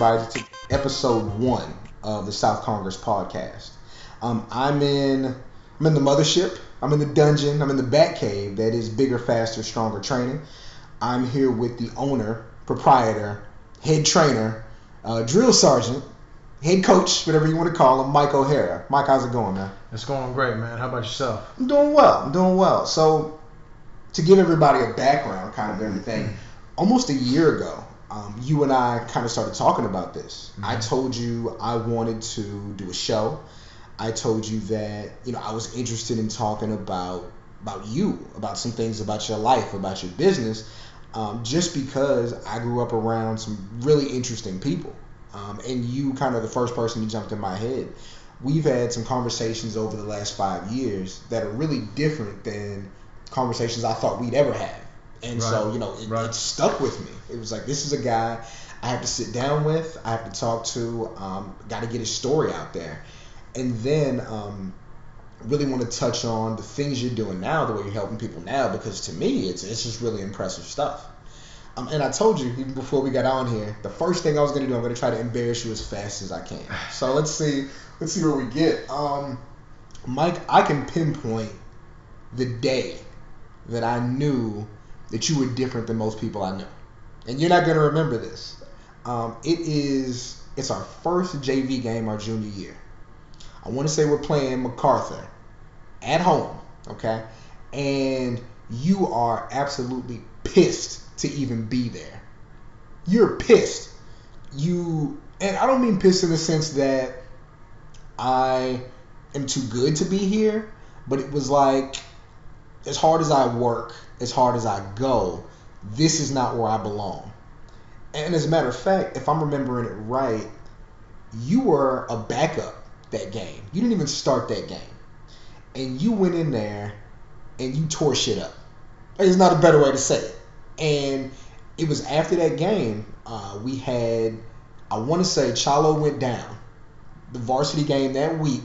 everybody to episode one of the South Congress podcast. Um, I'm in I'm in the mothership. I'm in the dungeon. I'm in the bat cave that is bigger, faster, stronger training. I'm here with the owner, proprietor, head trainer, uh, drill sergeant, head coach, whatever you want to call him, Mike O'Hara. Mike, how's it going, man? It's going great, man. How about yourself? I'm doing well. I'm doing well. So, to give everybody a background, kind of everything, almost a year ago, um, you and I kind of started talking about this. I told you I wanted to do a show. I told you that you know I was interested in talking about about you, about some things about your life, about your business, um, just because I grew up around some really interesting people, um, and you kind of the first person who jumped in my head. We've had some conversations over the last five years that are really different than conversations I thought we'd ever have. And so, you know, it, Right. it stuck with me. It was like, this is a guy I have to sit down with, I have to talk to, um, got to get his story out there. And then, um, really want to touch on the things you're doing now, the way you're helping people now, because to me, it's, it's just really impressive stuff. Um, and I told you even before we got on here, the first thing I was gonna do, I'm gonna try to embarrass you as fast as I can. So let's see, let's see where we get. Um, Mike, I can pinpoint the day that I knew that you were different than most people I knew, and you're not gonna remember this. Um, it is, it's our first JV game our junior year. I want to say we're playing MacArthur at home, okay? And you are absolutely pissed to even be there. You're pissed. You, and I don't mean pissed in the sense that I am too good to be here, but it was like, as hard as I work, as hard as I go, this is not where I belong. And as a matter of fact, if I'm remembering it right, you were a backup that game. You didn't even start that game. And you went in there and you tore shit up. There's not a better way to say it. And it was after that game, uh, we had, I want to say, Chalo went down, the varsity game that week,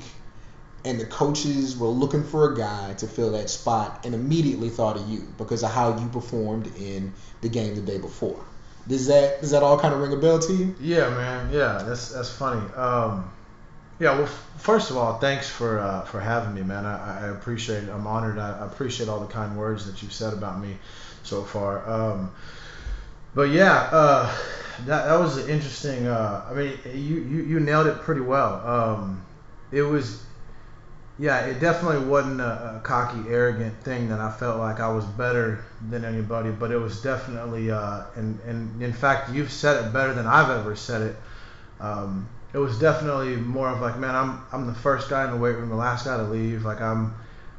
and the coaches were looking for a guy to fill that spot and immediately thought of you because of how you performed in the game the day before. Does that does that all kind of ring a bell to you? Yeah, man. Yeah, that's that's funny. Um, yeah. Well, first of all, thanks for uh, for having me, man. I, I appreciate. it. I'm honored. I appreciate all the kind words that you've said about me so far. Um, but yeah, uh, that that was interesting. Uh, I mean, you, you you nailed it pretty well. Um, it was. Yeah, it definitely wasn't a, a cocky, arrogant thing that I felt like I was better than anybody, but it was definitely, uh, and, and in fact, you've said it better than I've ever said it. Um, it was definitely more of like, man, I'm I'm the first guy in the weight room, the last guy to leave. Like I'm,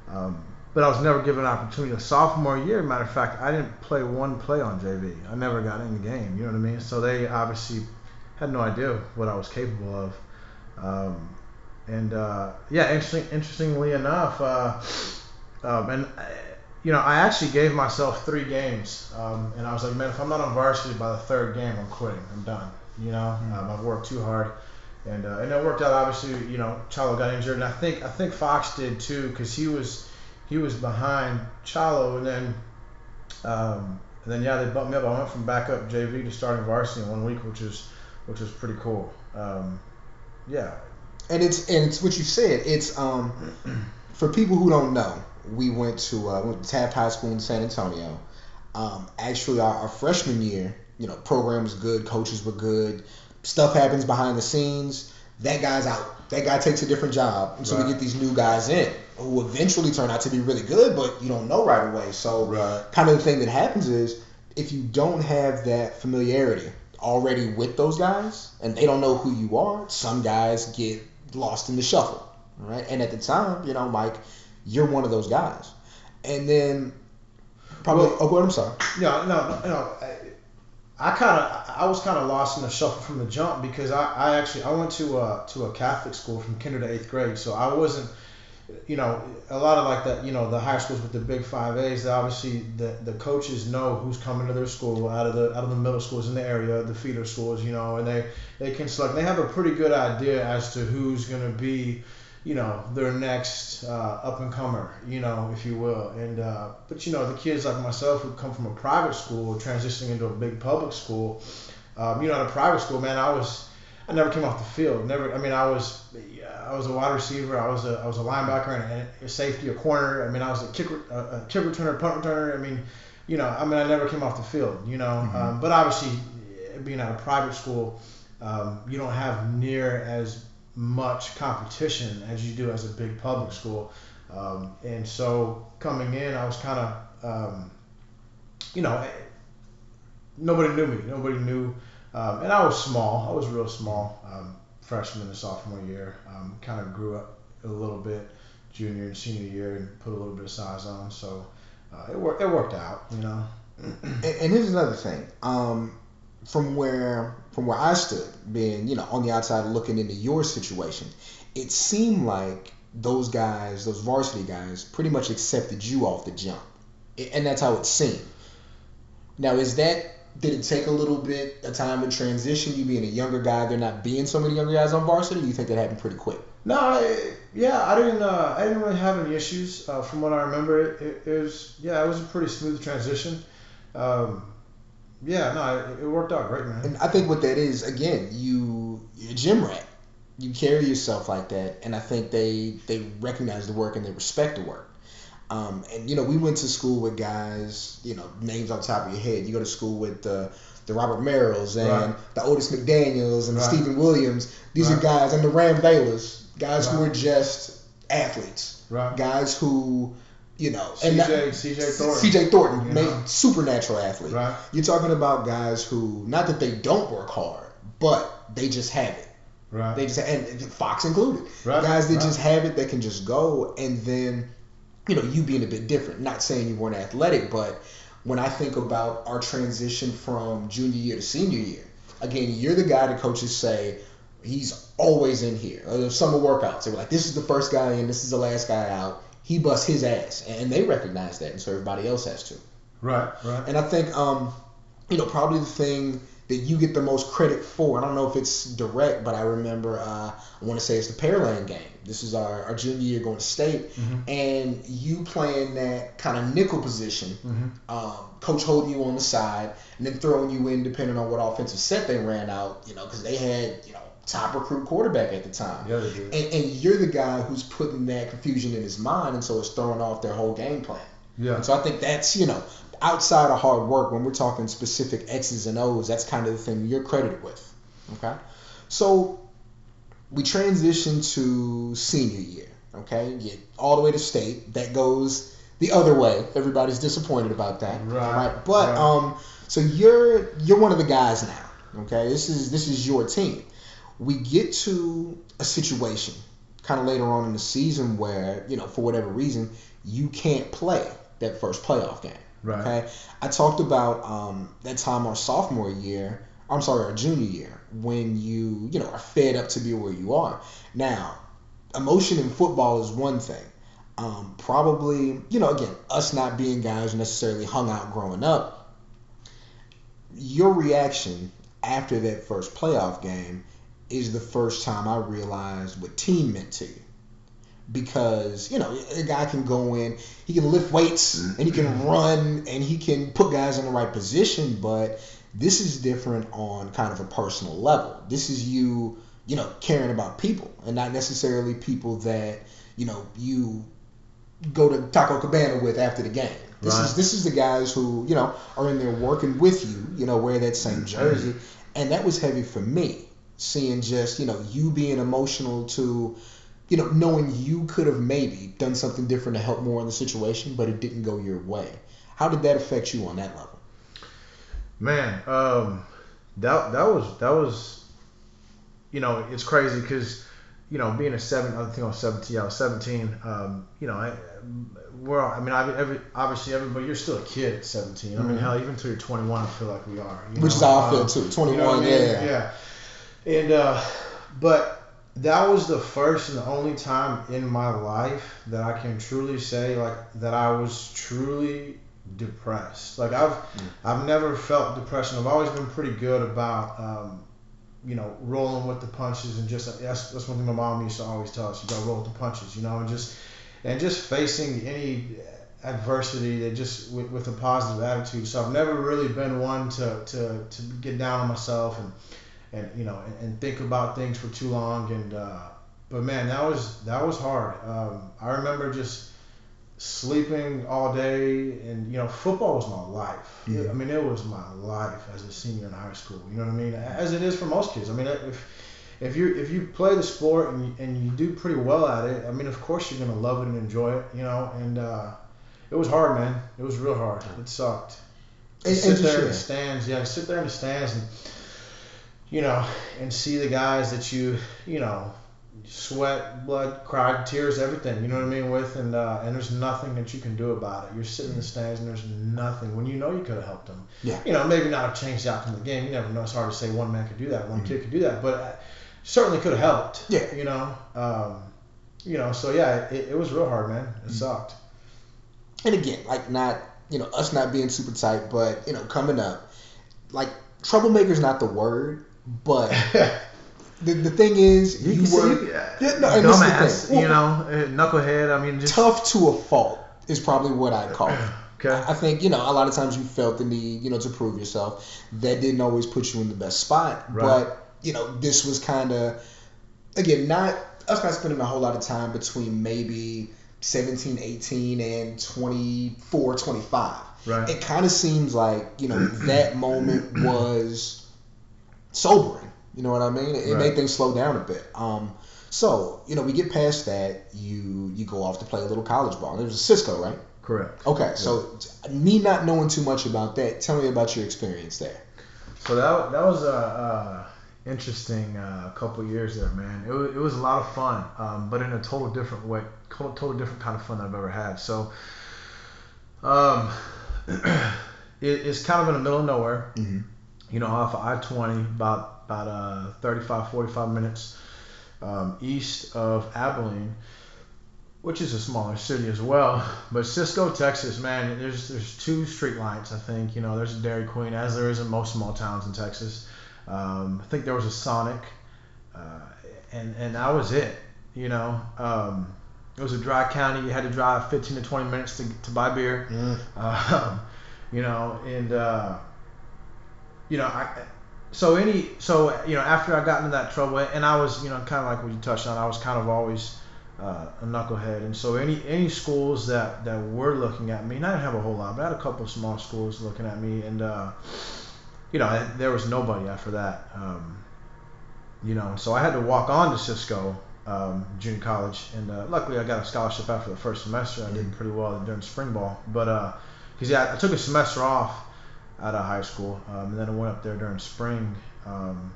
um, but I was never given an opportunity. The sophomore year, matter of fact, I didn't play one play on JV. I never got in the game. You know what I mean? So they obviously had no idea what I was capable of. Um, and uh, yeah, interesting, interestingly enough, uh, um, and uh, you know, I actually gave myself three games, um, and I was like, man, if I'm not on varsity by the third game, I'm quitting. I'm done. You know, um, I've worked too hard, and uh, and it worked out. Obviously, you know, Chalo got injured, and I think I think Fox did too, because he was he was behind Chalo, and then um, and then yeah, they bumped me up. I went from backup JV to starting varsity in one week, which is which was pretty cool. Um, yeah, and it's and it's what you said. It's um for people who don't know, we went to uh, went to Taft High School in San Antonio. Um, actually, our, our freshman year, you know, program was good, coaches were good, stuff happens behind the scenes. That guy's out. That guy takes a different job, and so we get these new guys in who eventually turn out to be really good, but you don't know right away. So Right. kind of the thing that happens is if you don't have that familiarity already with those guys and they don't know who you are, some guys get lost in the shuffle, right? And at the time, you know, Mike, you're one of those guys. And then probably Well- oh, go ahead, I'm sorry. No, no, no, no. I, I kind of, I was kind of lost in the shuffle from the jump because I, I actually, I went to a, to a Catholic school from kinder to eighth grade, so I wasn't, you know, a lot of like the, you know, the high schools with the big five A's. Obviously, the the coaches know who's coming to their school out of the out of the middle schools in the area, the feeder schools, you know, and they they can select. They have a pretty good idea as to who's going to be you know, their next uh, up and comer, you know, if you will. And uh, but you know, the kids like myself who come from a private school transitioning into a big public school, Um, you know, at a private school, man, I was I never came off the field. Never. I mean, I was I was a wide receiver. I was a I was a linebacker and a, safety, a corner. I mean, I was a kick a, a kick returner, punt returner. I mean, you know, I mean, I never came off the field. You know, mm-hmm. um, but obviously, being at a private school, um, you don't have near as much competition as you do as a big public school. Um, and so coming in, I was kind of, um, you know, eh, nobody knew me. Nobody knew um, and I was small. I was real small. Um, freshman and sophomore year. Um, kind of grew up a little bit junior and senior year and put a little bit of size on. So uh, it worked. It worked out. You know. and, and here's another thing. Um, from where from where I stood, being you know on the outside looking into your situation, it seemed like those guys, those varsity guys, pretty much accepted you off the jump, and that's how it seemed. Now, is that did it take a little bit of time to transition? You being a younger guy, there not being so many younger guys on varsity. you think that happened pretty quick? No, it, yeah, I didn't. Uh, I didn't really have any issues. Uh, from what I remember, it, it, it, was yeah, it was a pretty smooth transition. Um, yeah, no, it, it, worked out great, man. And I think what that is, again, you you're a gym rat. You carry yourself like that, and I think they they recognize the work and they respect the work. Um, and you know, we went to school with guys, you know, names on top of your head. You go to school with the the Robert Merrills and right. the Otis McDaniels and right. the Stephen Williams. These right. are guys, and the Ram Baylors, guys who are just athletes, Right. guys who you know, CJ, and CJ Thornton, CJ Thornton, made supernatural athlete. Right. You're talking about guys who, not that they don't work hard, but they just have it. Right. They just and Fox included. Right. Guys that right. just have it, that can just go, and then you know, you being a bit different. Not saying you weren't athletic, but when I think about our transition from junior year to senior year, again, you're the guy the coaches say he's always in here. Or summer workouts, they're like, this is the first guy in, this is the last guy out. He busts his ass, and they recognize that, and so everybody else has to. Right, right. And I think, um, you know, probably the thing that you get the most credit for. I don't know if it's direct, but I remember uh, I want to say it's the Pearland game. This is our, our junior year going to state, mm-hmm. and you playing that kind of nickel position, mm-hmm. um, coach holding you on the side, and then throwing you in depending on what offensive set they ran out. You know, because they had you know top recruit quarterback at the time. Yeah, they did. And, and you're the guy who's putting that confusion in his mind, and so it's throwing off their whole game plan. Yeah. And so I think that's you know outside of hard work, when we're talking specific X's and O's, that's kind of the thing you're credited with. Okay? So we transition to senior year. Okay? Get all the way to state. That goes the other way. Everybody's disappointed about that. Right. right? But right. um so you're you're one of the guys now. Okay? This is this is your team. We get to a situation kind of later on in the season where, you know, for whatever reason, you can't play that first playoff game. Right. Okay. I talked about um, that time our sophomore year. I'm sorry, our junior year, when you you know are fed up to be where you are. Now, emotion in football is one thing. Um, probably, you know, again, us not being guys necessarily hung out growing up. Your reaction after that first playoff game is the first time I realized what team meant to you because you know a guy can go in, he can lift weights and he can mm-hmm. run and he can put guys in the right position, but this is different on kind of a personal level. This is you, you know, caring about people and not necessarily people that you know you go to Taco Cabana with after the game. This right. is this is the guys who you know are in there working with you, you know, wear that same mm-hmm. jersey, and that was heavy for me. Seeing just you know you being emotional to you know, knowing you could have maybe done something different to help more in the situation, but it didn't go your way. How did that affect you on that level? Man, um, that that was that was, you know, it's crazy because, you know, being a seven, I think I was seventeen. I was seventeen. Um, you know, I, we're, I mean, I, every, obviously everybody, you're still a kid at seventeen. I mean, mm-hmm. hell, even until you're 21, I feel like we are. Which know? is how I feel um, too. 21, you know I mean? yeah, yeah. And uh, but that was the first and the only time in my life that I can truly say like that I was truly depressed. Like I've mm. I've never felt depression. I've always been pretty good about um, you know rolling with the punches and just that's that's one thing my mom used to always tell us. You got to roll with the punches, you know, and just and just facing any adversity, that just with, with a positive attitude. So I've never really been one to, to, to get down on myself and and you know and, and think about things for too long. And uh, but man, that was that was hard. Um, I remember just sleeping all day and you know football was my life. Yeah. i mean it was my life as a senior in high school you know what i mean? As it is for most kids. I mean if if you if you play the sport and you, and you do pretty well at it i mean of course you're going to love it and enjoy it you know? And uh, it was hard man. It was real hard. It sucked. To And- sit and there in the stands yeah sit there in the stands and you know and see the guys that you you know sweat, blood, cried, tears, everything. You know what I mean? With and uh, and there's nothing that you can do about it. You're sitting in the stands and there's nothing. When you know you could have helped them. Yeah. You know, maybe not have changed the outcome of the game. You never know. It's hard to say one man could do that, one Mhm. kid could do that, but uh, certainly could have helped. Yeah. You know. Um, you know. So yeah, it, it was real hard, man. It Mhm. sucked. and again, like not you know us not being super tight, but you know coming up, like troublemaker's not the word, but the, the thing is you, were see, Yeah, no, and this is the dumbass. You know, uh, knucklehead. I mean, just tough to a fault is probably what I'd call it. okay. I think you know a lot of times you felt the need you know to prove yourself. That didn't always put you in the best spot, Right. but you know this was kind of again not us not spending a whole lot of time between maybe 17, 18 and 24, 25. Right. It kind of seems like you know that moment was sobering. You know what I mean? It, it made things slow down a bit. Um, so you know we get past that. You you go off to play a little college ball. It was a Cisco, right? Correct. Okay, so me not knowing too much about that, tell me about your experience there. So that that was a, interesting uh, couple years there, man. It was, it was a lot of fun, um, but in a total different way, total, total different kind of fun that I've ever had. So, um, it, it's kind of in the middle of nowhere, Mm-hmm. You know, off of I-20, about about uh, 35, 45 minutes um, east of Abilene, which is a smaller city as well. But Cisco, Texas, man, there's there's two street lights. I think you know there's a Dairy Queen, as there is in most small towns in Texas. Um, I think there was a Sonic, uh, and and that was it. You know, um, it was a dry county. You had to drive 15 to 20 minutes to to buy beer. Um, you know, and uh, you know, I so any so you know after I got into that trouble, and I was you know kind of like what you touched on, I was kind of always uh, a knucklehead, and so any any schools that that were looking at me, and I didn't have a whole lot, but I had a couple of small schools looking at me, and uh, you know I- there was nobody after that, um, you know, so I had to walk on to Cisco. Um, junior college, and uh, luckily I got a scholarship after the first semester. I did pretty well during spring ball, but uh, because yeah, I took a semester off out of high school, um, and then I went up there during spring. Um,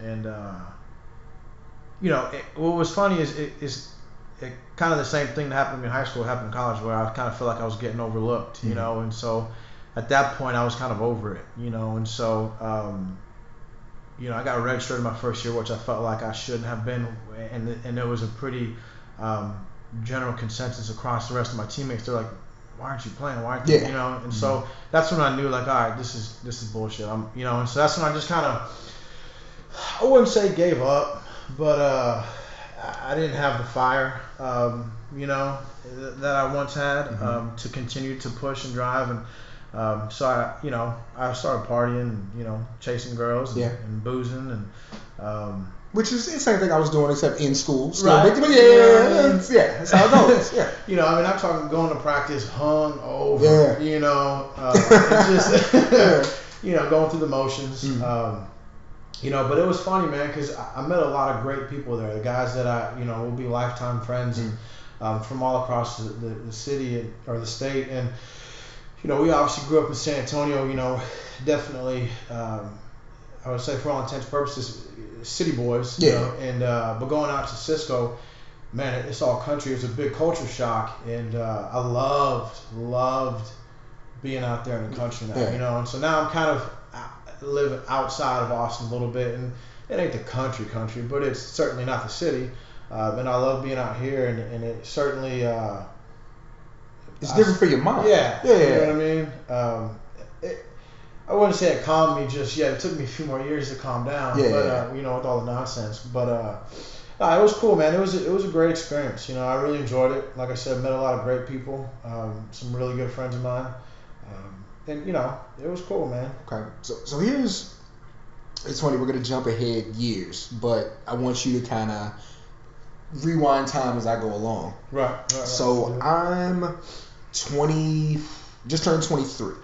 and uh, you know, it, what was funny is it is it, kind of the same thing that happened to me in high school happened in college, where I kind of felt like I was getting overlooked, you Mhm. know, and so at that point I was kind of over it, you know, and so. Um, you know, I got redshirted my first year, which I felt like I shouldn't have been, and and there was a pretty um, general consensus across the rest of my teammates. They're like, "Why aren't you playing? Why aren't you?" Yeah. You know, and so that's when I knew, like, all right, this is this is bullshit. I'm, you know, and so that's when I just kind of, I wouldn't say gave up, but uh, I- didn't have the fire, um, you know, th- that I once had Mhm. um, to continue to push and drive and. Um, so I, you know, I started partying, and, you know, chasing girls and, Yeah. and boozing, and um, Which is the same thing I was doing except in school. Still, Right. but, yeah, Yeah. yeah, that's how it goes. Yeah. you know, I mean, I'm talking going to practice hung over, Yeah. you know, uh, just, you know, going through the motions. Mhm. Um, you know, but it was funny, man, because I, I met a lot of great people there. The guys that I, you know, will be lifetime friends and, um, from all across the, the, the city and, or the state. And, you know, we obviously grew up in San Antonio, you know, definitely, um, I would say for all intents and purposes, city boys. You Yeah. know, and, uh, but going out to Cisco, man, it's all country. It was a big culture shock, and uh, I loved, loved being out there in the country now. Yeah. You know, and so now I'm kind of out- live outside of Austin a little bit, and it ain't the country country, but it's certainly not the city. Uh, and I love being out here, and, and it certainly. Uh, It's I- different for your mind. yeah, Yeah. You know what I mean? Um, it, I wouldn't say it calmed me just yet. It took me a few more years to calm down. Yeah, but yeah. Uh, you know, with all the nonsense. But uh, it was cool, man. It was a, it was a great experience. You know, I really enjoyed it. Like I said, met a lot of great people, um, some really good friends of mine, um, and you know, it was cool, man. Okay, so so here's it's funny we're gonna jump ahead years, but I want you to kind of rewind time as I go along. Right. right, right. So I'm 20, just turned 23.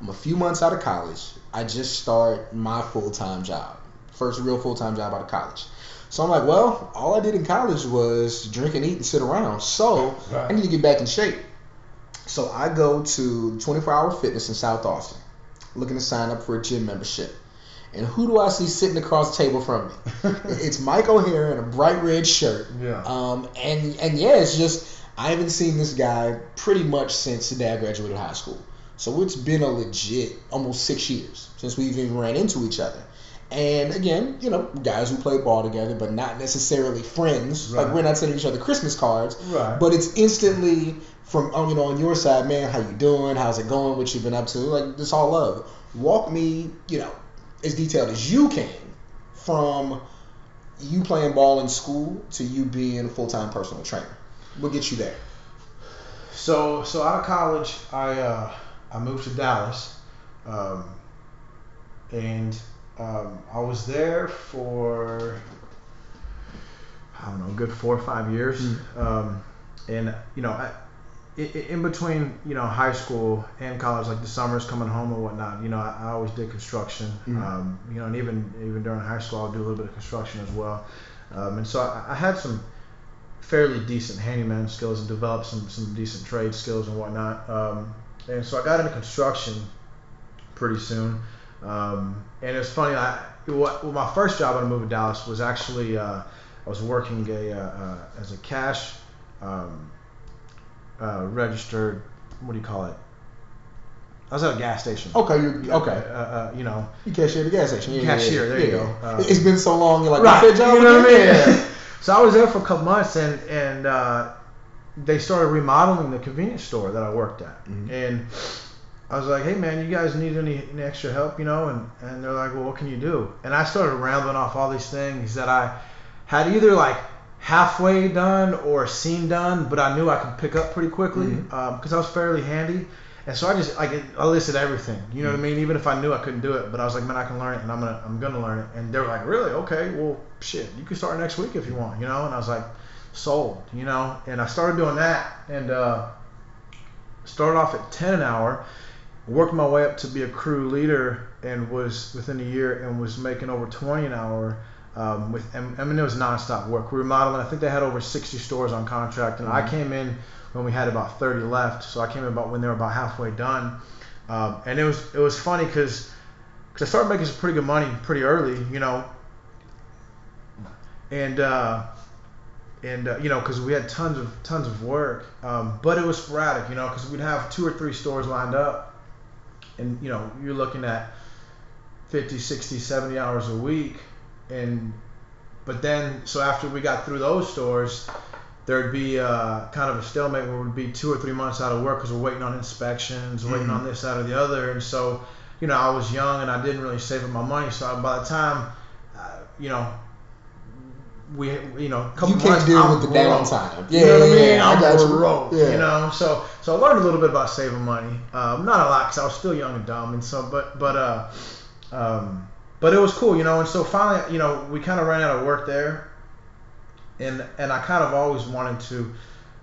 I'm a few months out of college. I just start my full time job, first real full time job out of college. So I'm like, well, all I did in college was drink and eat and sit around. So Right. I need to get back in shape. So I go to 24 Hour Fitness in South Austin, looking to sign up for a gym membership. And who do I see sitting across the table from me? it's Mike O'Hara in a bright red shirt. Yeah. Um, and and yeah, it's just I haven't seen this guy pretty much since the day I graduated high school. So it's been a legit almost six years since we've even ran into each other. And again, you know, guys who play ball together, but not necessarily friends. Like we're not sending each other Christmas cards, Right. but it's instantly from oh, you know on your side, man. How you doing? How's it going? What you been up to? Like this all love. Walk me, you know, as detailed as you can from you playing ball in school to you being a full time personal trainer. What we'll gets you there? So so out of college, I uh, I moved to Dallas, um, and um, I was there for I don't know, a good four or five years. Mm. Um, and you know, I, in between you know high school and college, like the summers coming home and whatnot, you know, I, I always did construction. Mm. Um, you know, and even even during high school, I'll do a little bit of construction as well. Um, and so I, I had some fairly decent handyman skills and developed some some decent trade skills and whatnot. Um, and so I got into construction pretty soon. Um, and it's funny. I well, my first job when I moved to Dallas was actually uh, I was working a uh, uh, as a cash um, uh, registered. What do you call it? I was at a gas station. Okay, you Uh, okay? uh, you know, You cashier at the gas station. Yeah, Cashier, yeah, there you yeah. go. Uh, it's been so long. You're like, right. what's that job You know what I mean? Yeah. so I was there for a couple months, and and uh, they started remodeling the convenience store that I worked at, Mhm. and I was like, hey man, you guys need any, any extra help, you know? And and they're like, well, what can you do? And I started rambling off all these things that I had either like halfway done or seen done, but I knew I could pick up pretty quickly mm-hmm. um, because I was fairly handy. And so I just like I listed everything, you know what I mm-hmm. mean? Even if I knew I couldn't do it, but I was like, man, I can learn it, and I'm gonna I'm gonna learn it. And they were like, really? Okay, well, shit, you can start next week if you want, you know? And I was like, sold, you know? And I started doing that, and uh, started off at 10 an hour, worked my way up to be a crew leader, and was within a year and was making over 20 an hour. Um, with and, I mean it was nonstop work. We were modeling. I think they had over 60 stores on contract, and I Mhm. came in when we had about 30 left. So I came in about when they were about halfway done. Um, and it was it was funny because I started making some pretty good money pretty early, you know. And uh, and uh, you know because we had tons of tons of work, um, but it was sporadic, you know, because we'd have two or three stores lined up, and you know you're looking at 50, 60, 70 hours a week, and but then so after we got through those stores, there'd be uh, kind of a stalemate where we'd be two or three months out of work because we're waiting on inspections, waiting Mhm. on this, that, or the other. And so, you know, I was young and I didn't really save up my money. So by the time, uh, you know, we, you know, a couple You can't months, deal I'm with the broke. downtime. You know what I mean? yeah, I I'm got you. broke. Yeah. You know, so so I learned a little bit about saving money. Um, not a lot because I was still young and dumb, and so but but uh, um, but it was cool, you know. And so finally, you know, we kind of ran out of work there, and and I kind of always wanted to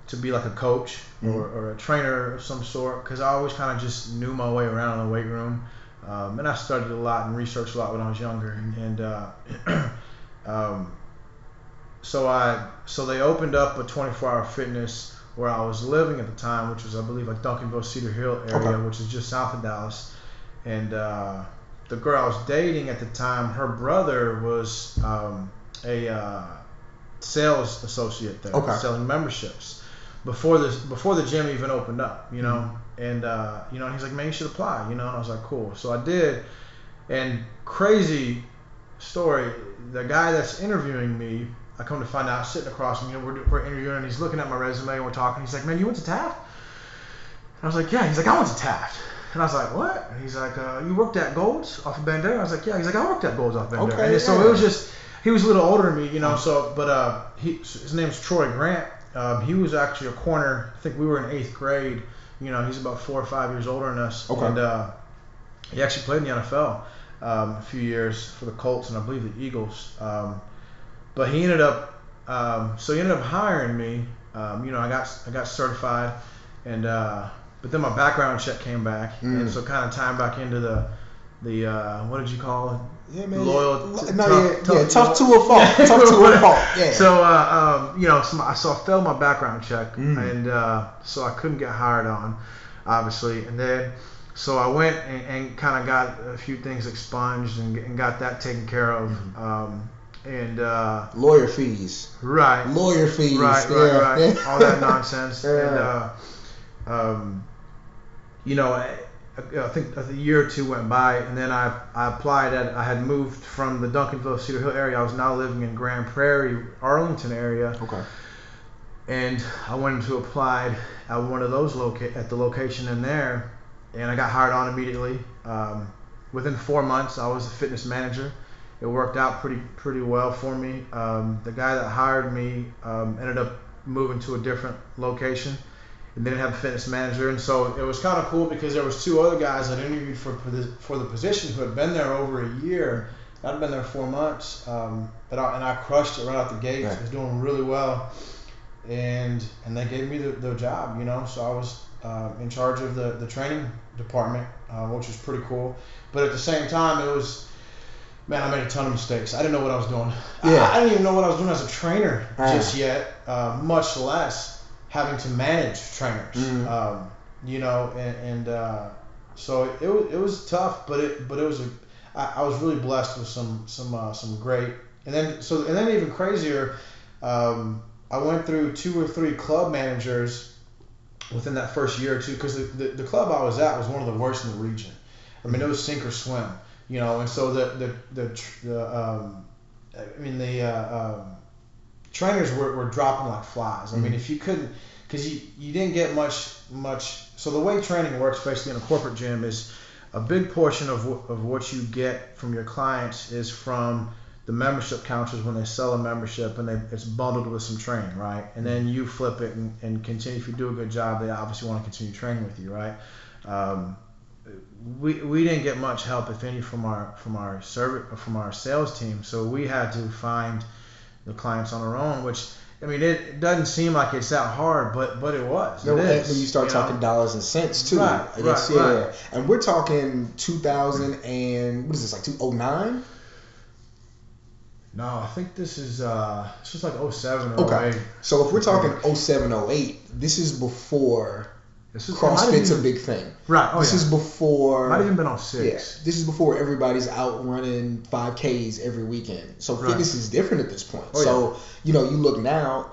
to be like a coach or, Mhm. or a trainer of some sort because I always kind of just knew my way around in the weight room. Um, and I studied a lot and researched a lot when I was younger. And, and uh, um, so I so they opened up a 24-hour fitness where I was living at the time, which was I believe like Duncanville, Cedar Hill area, Okay. which is just south of Dallas. And uh, the girl I was dating at the time, her brother was um, a uh, sales associate there, Okay. selling memberships before this before the gym even opened up, you know. And uh, you know, he's like, man, you should apply, you know. And I was like, cool. So I did. And crazy story, the guy that's interviewing me, I come to find out sitting across from me, we're, we're interviewing, and he's looking at my resume and we're talking. He's like, man, you went to Taft? And I was like, yeah. He's like, I went to Taft. And I was like, what? And he's like, uh, you worked at Golds off of Bandera? I was like, yeah. He's like, I worked at Golds off of Bandera. Okay, and so it was just, he was a little older than me, you know. So, but uh, he his name's Troy Grant. Um, he was actually a corner. I think we were in eighth grade. You know, he's about four or five years older than us. Okay. And uh, he actually played in the NFL um, a few years for the Colts and I believe the Eagles. Um, but he ended up, um, so he ended up hiring me. Um, you know, I got I got certified, and uh, but then my background check came back, Mm. and so kind of tying back into the the uh, what did you call it? Yeah, man. Loyal, No, t- yeah, tough- yeah, tough- tough to a fault. tough to a fault. Yeah. So, uh, um, you know, so I saw failed my background check, Mm. and uh, so I couldn't get hired on, obviously. And then, so I went and, and kind of got a few things expunged and, and got that taken care of. Mm-hmm. Um, and uh, lawyer fees. right, Lawyer fees. right, yeah. right, all that nonsense. Yeah. And uh, um, you know, I, I think a year or two went by, and then I I applied. At, I had moved from the Duncanville Cedar Hill area. I was now living in Grand Prairie, Arlington area, Okay. and I went to apply at one of those loca- at the location in there, and I got hired on immediately. Um, within four months, I was a fitness manager. It worked out pretty pretty well for me. Um, the guy that hired me um, ended up moving to a different location and didn't have a fitness manager, and so it was kind of cool because there was two other guys that interviewed for for the, for the position who had been there over a year. I'd been there four months, um, but I, and I crushed it right out the gate. Right. I was doing really well, and and they gave me the, the job, you know. So I was uh, in charge of the the training department, uh, which was pretty cool. But at the same time, it was man, I made a ton of mistakes. I didn't know what I was doing. Yeah. I, didn't even know what I was doing as a trainer Ah. just yet, uh, much less having to manage trainers. Mhm. Um, you know, and, and uh, so it was it was tough, but it but it was a I, I was really blessed with some some uh, some great and then so and then even crazier. Um, I went through two or three club managers within that first year or two because the, the, the club I was at was one of the worst in the region. I mean, it was sink or swim, you know, and so the the the, the um, I mean the uh, um, trainers were, were dropping like flies. I mean, Mhm. if you couldn't, because you, you didn't get much much. So the way training works, basically in a corporate gym, is a big portion of wh- of what you get from your clients is from the membership counters when they sell a membership and they, it's bundled with some training, right? And then you flip it and, and continue. If you do a good job, they obviously want to continue training with you, right? Um, we, we didn't get much help, if any, from our from our service from our sales team. So we had to find the clients on our own, which I mean, it, doesn't seem like it's that hard, but but it was. No, it and is, when you start know? talking dollars and cents too, Right, guess, right, yeah. right. And we're talking 2000 and what is this like 2009? No, I think this is uh, this was like 07 Okay. 08. So if we're talking 07, 08, this is before This is it might have CrossFit's a big thing. Right. Oh this yeah. is before. might even been on 06. Yeah, this is before everybody's out running 5Ks every weekend. So Right. fitness is different at this point. Oh, so, you know, you look now,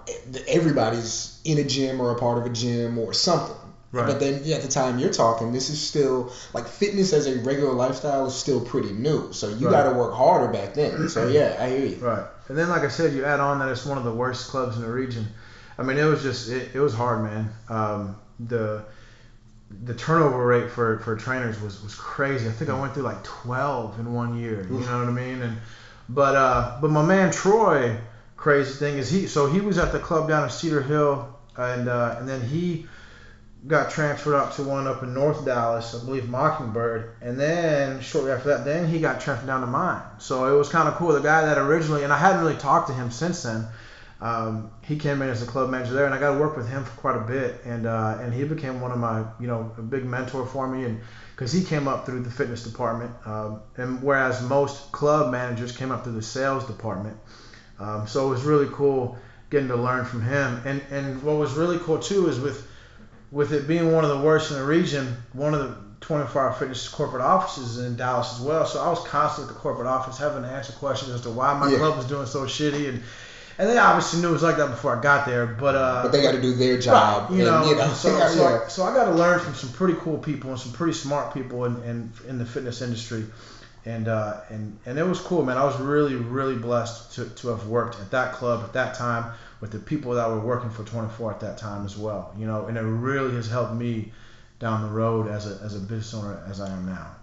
everybody's in a gym or a part of a gym or something. Right. But then yeah, at the time you're talking, this is still like fitness as a regular lifestyle is still pretty new. So you Right. got to work harder back then. So yeah, I hear you. Right. And then, like I said, you add on that it's one of the worst clubs in the region. I mean, it was just it, it was hard, man. Um, the the turnover rate for, for trainers was, was crazy. I think I went through like 12 in one year. You Oof. know what I mean? And but uh, but my man Troy, crazy thing is he so he was at the club down in Cedar Hill, and uh, and then he got transferred up to one up in North Dallas, I believe Mockingbird, and then shortly after that, then he got transferred down to mine. So it was kind of cool. The guy that originally, and I hadn't really talked to him since then. Um, he came in as a club manager there, and I got to work with him for quite a bit, and uh, and he became one of my, you know, a big mentor for me, and because he came up through the fitness department, um, and whereas most club managers came up through the sales department, um, so it was really cool getting to learn from him, and and what was really cool too is with with it being one of the worst in the region, one of the 24 Hour Fitness corporate offices in Dallas as well. So I was constantly at the corporate office having to answer questions as to why my Yeah. club was doing so shitty, and and they obviously knew it was like that before I got there, but uh, But they got to do their job. Right, you know, and, you know so, so, yeah. I, so I got to learn from some pretty cool people and some pretty smart people in, in, in the fitness industry. And, uh, and and it was cool, man. I was really, really blessed to, to have worked at that club at that time with the people that were working for 24 at that time as well. You know, and it really has helped me down the road as a, as a business owner as I am now.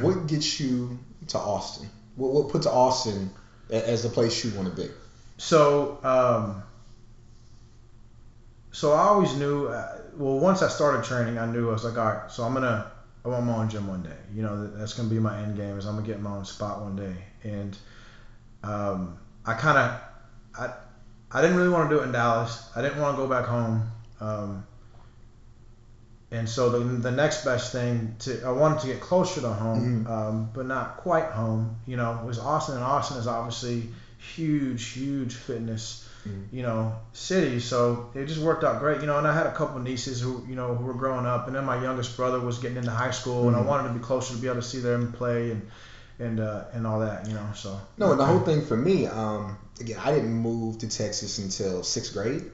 what gets you to Austin? What, what puts Austin as the place you want to be? So, um, so I always knew. Uh, well, once I started training, I knew I was like, all right. So I'm gonna I want my own gym one day. You know, that's gonna be my end game. Is I'm gonna get my own spot one day. And um, I kind of I I didn't really want to do it in Dallas. I didn't want to go back home. Um, and so the, the next best thing to I wanted to get closer to home, mm-hmm. um, but not quite home. You know, was Austin, and Austin is obviously huge, huge fitness mm-hmm. you know, city. So it just worked out great, you know. And I had a couple nieces who, you know, who were growing up, and then my youngest brother was getting into high school, mm-hmm. and I mm-hmm. wanted to be closer to be able to see them play and and uh, and all that, you know. So no, and the whole thing for me, um, again, I didn't move to Texas until sixth grade,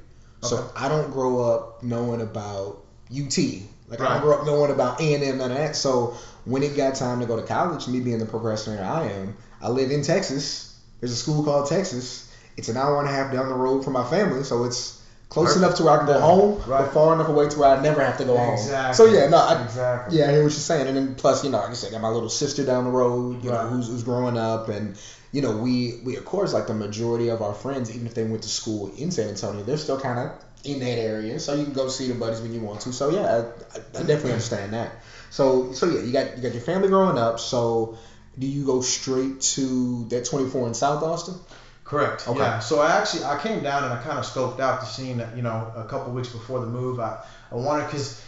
so. I don't grow up knowing about UT. Like right. I don't grow up knowing about A and M and that. So when it got time to go to college, me being the procrastinator I am, I live in Texas. There's a school called Texas it's an hour and a half down the road from my family, so it's close Perfect. enough to where I can go home, right. but far enough away to where I never have to go exactly. home. So yeah, no, I, exactly. yeah, I hear what you're saying, and then plus, you know, like I said, I got my little sister down the road, you right. know, who's, who's growing up, and you know, we we of course like the majority of our friends, even if they went to school in San Antonio, they're still kind of in that area, so you can go see the buddies when you want to. So yeah, I, I definitely understand that. So so yeah, you got you got your family growing up. So do you go straight to that 24 in South Austin? Correct. Okay. Yeah. So I actually I came down and I kind of scoped out the scene. You know, a couple weeks before the move, I I wanted because,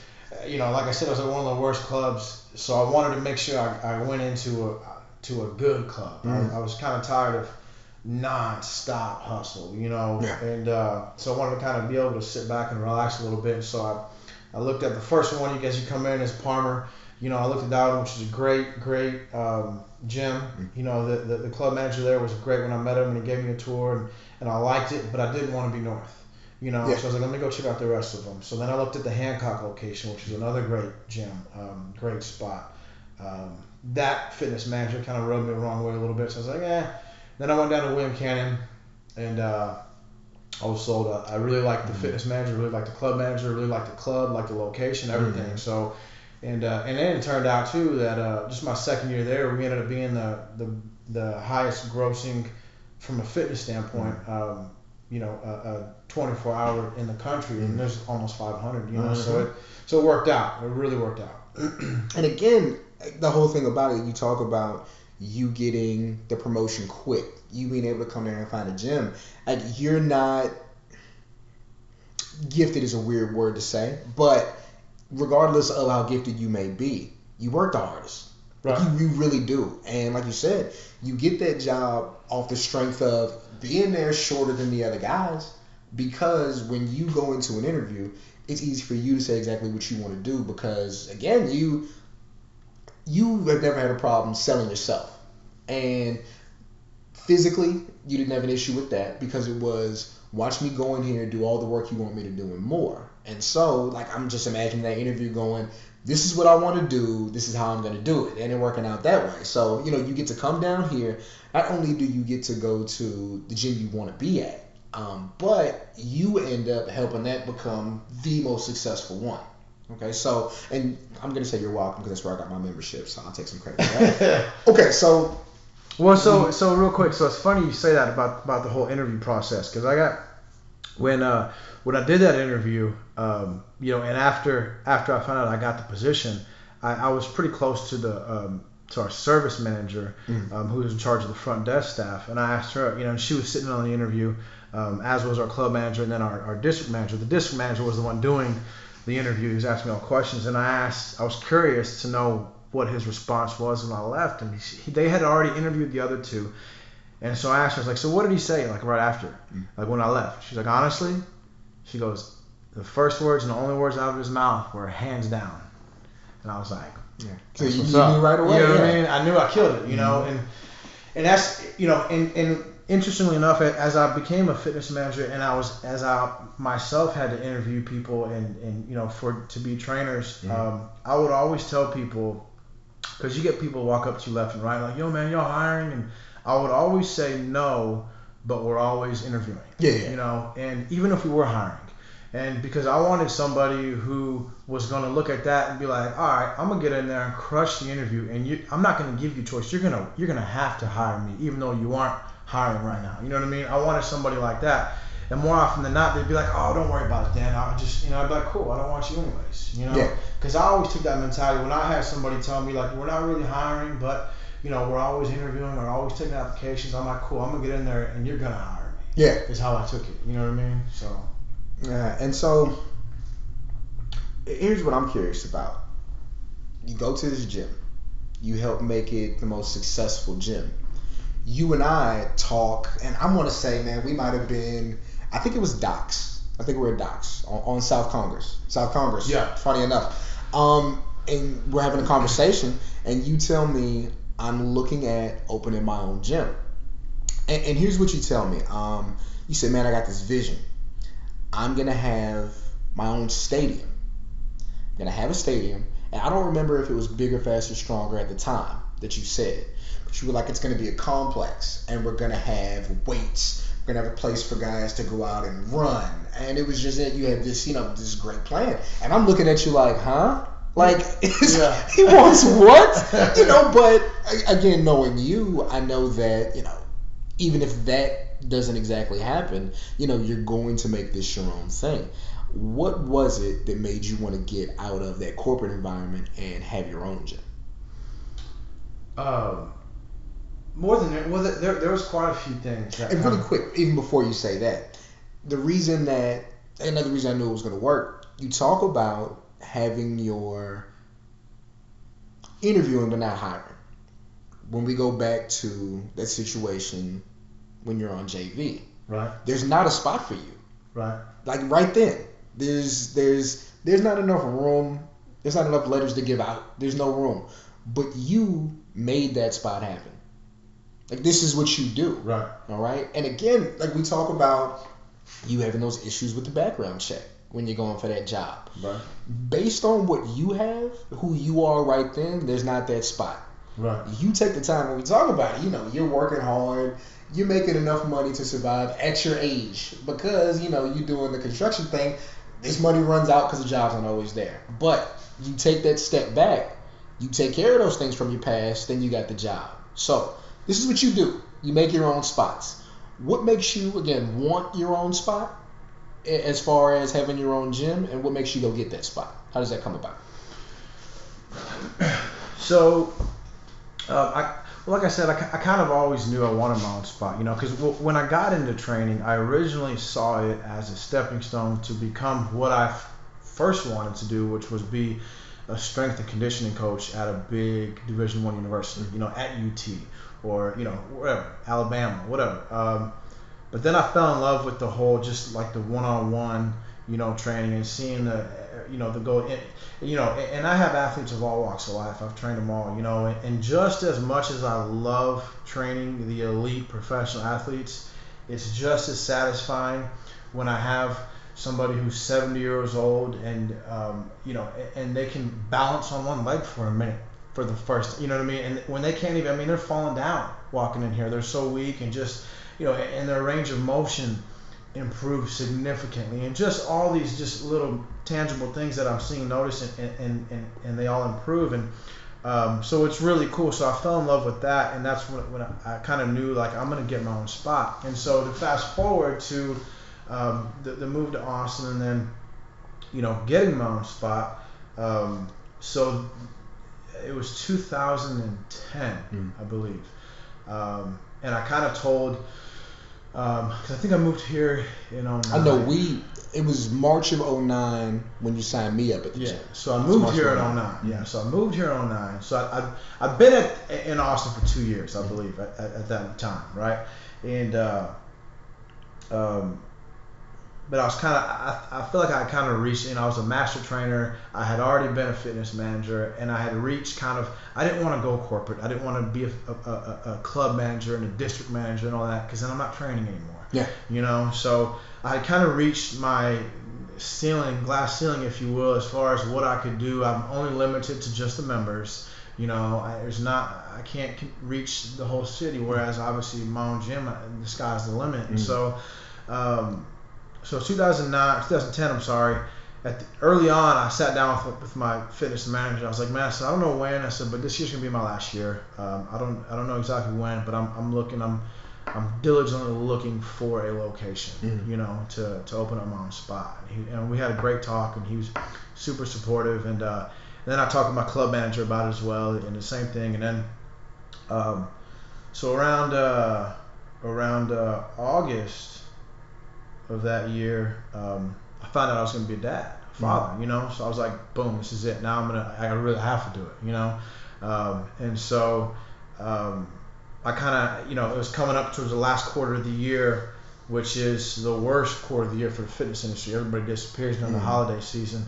you know, like I said, I was at one of the worst clubs, so I wanted to make sure I, I went into a to a good club. Mm. I, I, was kind of tired of non-stop hustle, you know, yeah. and uh, so I wanted to kind of be able to sit back and relax a little bit. So I I looked at the first one. You guys, you come in as Parmer. You know, I looked at that one, which is a great, great. Um, gym, you know, the, the, the, club manager there was great when I met him and he gave me a tour and, and I liked it, but I didn't want to be north. You know, yeah. so I was like, let me go check out the rest of them. So then I looked at the Hancock location, which is another great gym, um, great spot. Um, that fitness manager kind of rubbed me the wrong way a little bit. So I was like, eh. Then I went down to William Cannon, and uh, I was sold. Uh, I really liked the mm-hmm. fitness manager, really liked the club manager, really liked the club, liked the location, everything. Mm-hmm. So and uh, and then it turned out too that uh, just my second year there, we ended up being the the, the highest grossing from a fitness standpoint. Mm-hmm. Um, you know, a, a 24 hour in the country, and mm-hmm. there's almost 500. You know, mm-hmm. so it so it worked out. It really worked out. and again, the whole thing about it, you talk about you getting the promotion quick, you being able to come there and find a gym. Like you're not gifted is a weird word to say, but regardless of how gifted you may be, you work the hardest. Right. Like you, you really do. And like you said, you get that job off the strength of being there shorter than the other guys because when you go into an interview, it's easy for you to say exactly what you want to do because again, you you have never had a problem selling yourself. And physically, you didn't have an issue with that because it was watch me go in here and do all the work you want me to do and more. And so, like, I'm just imagining that interview going, this is what I want to do, this is how I'm going to do it. And it working out that way. So, you know, you get to come down here. Not only do you get to go to the gym you want to be at, um, but you end up helping that become the most successful one. Okay, so, and I'm going to say you're welcome because that's where I got my membership, so I'll take some credit for that. okay, so. Well, so so real quick, so it's funny you say that about about the whole interview process because I got when uh when I did that interview, um, you know, and after after I found out I got the position, I, I was pretty close to the um, to our service manager, mm. um, who was in charge of the front desk staff, and I asked her, you know, and she was sitting on the interview, um, as was our club manager and then our, our district manager. The district manager was the one doing the interview. He was asking me all questions, and I asked, I was curious to know what his response was when I left, and he, they had already interviewed the other two. And so I asked her, I was like, so what did he say, like right after, mm. like when I left? She's like, honestly, she goes, the first words and the only words out of his mouth were hands down. And I was like, yeah. So you, you knew right away. You know yeah. what I mean? I knew I killed it, you know, mm-hmm. and and that's you know, and and interestingly enough, as I became a fitness manager and I was as I myself had to interview people and and you know for to be trainers, mm-hmm. um, I would always tell people because you get people walk up to you left and right like, yo man, y'all hiring, and I would always say no but we're always interviewing. Yeah, yeah. You know, and even if we were hiring, and because I wanted somebody who was going to look at that and be like, all right, I'm gonna get in there and crush the interview, and you, I'm not gonna give you choice. You're gonna you're gonna have to hire me, even though you aren't hiring right now. You know what I mean? I wanted somebody like that. And more often than not, they'd be like, "Oh, don't worry about it, Dan. I'll just, you know, I'd be like, cool. I don't want you anyways. You know, Yeah. because I always took that mentality. When I had somebody tell me like, we're not really hiring, but you know, we're always interviewing, we're always taking applications. I'm like, cool. I'm gonna get in there, and you're gonna hire me. Yeah. Is how I took it. You know what I mean? So. Yeah, and so here's what I'm curious about. You go to this gym, you help make it the most successful gym. You and I talk, and I want to say, man, we might have been, I think it was Docs. I think we were at Docs on, on South Congress. South Congress. Yeah. Funny enough. Um, and we're having a conversation, and you tell me I'm looking at opening my own gym. And, and here's what you tell me. Um, you say, man, I got this vision. I'm gonna have my own stadium. I'm gonna have a stadium, and I don't remember if it was bigger, faster, stronger at the time that you said, but you were like, it's gonna be a complex, and we're gonna have weights. We're gonna have a place for guys to go out and run, and it was just that you had this, you know, this great plan, and I'm looking at you like, huh? Like Yeah. he wants what? You know, but again, knowing you, I know that you know even if that doesn't exactly happen, you know, you're going to make this your own thing. What was it that made you want to get out of that corporate environment and have your own gym? Um, more than that, well, there, there was quite a few things. That And really quick, even before you say that, the reason that another reason I knew it was going to work, you talk about having your interviewing but not hiring. When we go back to that situation when you're on JV, right, there's not a spot for you. right, like right then there's there's there's not enough room. There's not enough letters to give out. There's no room. But you made that spot happen. Like this is what you do. Right, all right? And again like we talk about you having those issues with the background check when you're going for that job right, based on what you have who you are right then there's not that spot right, you take the time when we talk about it, you know, you're working hard, you're making enough money to survive at your age because, you know, you're doing the construction thing. This money runs out because the jobs aren't always there. But you take that step back, you take care of those things from your past, then you got the job. So this is what you do. You make your own spots. What makes you, again, want your own spot as far as having your own gym, and what makes you go get that spot? How does that come about? So, uh, I well, like I said, I, I kind of always knew I wanted my own spot, you know, because w- when I got into training, I originally saw it as a stepping stone to become what I f- first wanted to do, which was be a strength and conditioning coach at a big Division One university, you know, at UT or you know wherever, Alabama, whatever. Um, but then I fell in love with the whole, just like the one-on-one, you know, training and seeing the, you know, the go. In, you know, and and I have athletes of all walks of life. I've trained them all, you know, and, and just as much as I love training the elite professional athletes, it's just as satisfying when I have somebody who's 70 years old and um, you know, and they can balance on one leg for a minute for the first, you know what I mean? And when they can't even, I mean, they're falling down walking in here. They're so weak and just, you know, and their range of motion improve significantly. And just all these just little tangible things that I'm seeing notice and and, and, and they all improve. And um, so it's really cool. So I fell in love with that and that's when, when I, I kind of knew like I'm gonna get my own spot. And so to fast forward to um, the, the move to Austin and then you know getting my own spot um, so it was 2010 Mm. I believe. Um, and I kind of told because I think I moved here in 09. I know we. It was March of 09 when you signed me up at the Yeah, gym. so I moved here in 09. 09. Yeah, so I moved here in 09. So I, I've, I've been at, in Austin for two years, I believe, at, at, at that time, right? And, uh, um, but I was kind of, I, I feel like I kind of reached, you know, I was a master trainer. I had already been a fitness manager, and I had reached kind of, I didn't want to go corporate. I didn't want to be a, a, a, a club manager and a district manager and all that, because then I'm not training anymore Yeah. you know so i kind of reached my ceiling glass ceiling if you will as far as what i could do i'm only limited to just the members you know I, there's not i can't reach the whole city whereas obviously my own gym the sky's the limit and Mhm. so um, so 2009 2010 i'm sorry at the, early on i sat down with, with my fitness manager i was like man I, said, I don't know when i said but this year's gonna be my last year um, i don't i don't know exactly when but i'm, I'm looking i'm I'm diligently looking for a location, Mhm. you know, to, to open up my own spot. And, he, and we had a great talk, and he was super supportive. And uh, then I talked with my club manager about it as well, and the same thing. And then, um, so around uh, around uh, August of that year, um, I found out I was going to be a dad, a father, you know. So I was like, boom, this is it. Now I'm gonna, I really have to do it, you know. Um, and so um, I kind of, you know, it was coming up towards the last quarter of the year, which is the worst quarter of the year for the fitness industry. Everybody disappears during Mhm. the holiday season.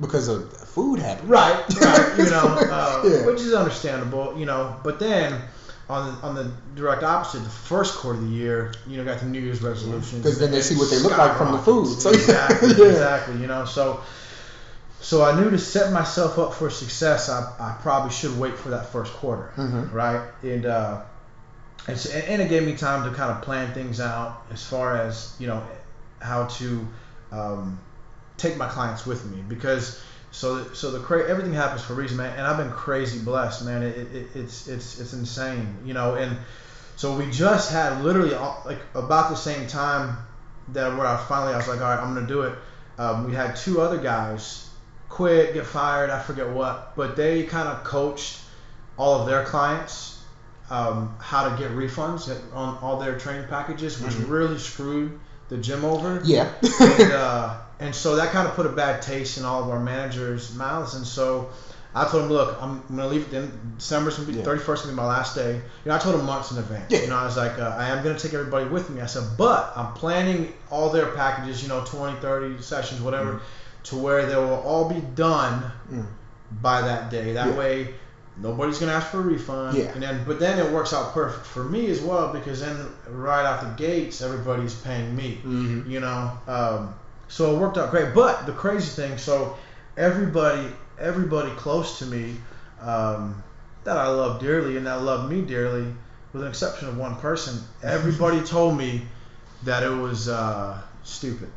because of food habits. Right, right. You know, uh, Yeah. which is understandable. You know, but then on the on the direct opposite, the first quarter of the year, you know, got the New Year's resolution because then they see what they look like from the food. So, exactly, yeah. exactly. You know, so so I knew to set myself up for success, I, I probably should wait for that first quarter, Mhm. right? And uh, and, so, and it gave me time to kind of plan things out as far as you know how to um, take my clients with me because so so the cra- everything happens for a reason, man. And I've been crazy blessed, man. It, it, it's it's it's insane, you know. And so we just had literally all, like about the same time that where I finally I was like, all right, I'm gonna do it. Um, we had two other guys quit, get fired, I forget what, but they kind of coached all of their clients um, how to get refunds on all their training packages, which Mhm. really screwed the gym over Yeah. and, uh, and so that kind of put a bad taste in all of our managers' mouths. And so I told him, look, I'm, to leave it then. December's to be, Yeah. 31st going to be my last day. You know, I told him months in advance. Yeah. You know, I was like, uh, I am going to take everybody with me. I said, but I'm planning all their packages, you know, 20, 30 sessions, whatever, Mhm. to where they will all be done Mm. by that day. That Yeah. way, nobody's gonna ask for a refund. Yeah. And then, but then it works out perfect for me as well because then right out the gates, everybody's paying me. Mhm. You know, um, so it worked out great. But the crazy thing, so everybody, everybody close to me, um, that I love dearly and that loved me dearly, with an exception of one person, everybody told me that it was uh, stupid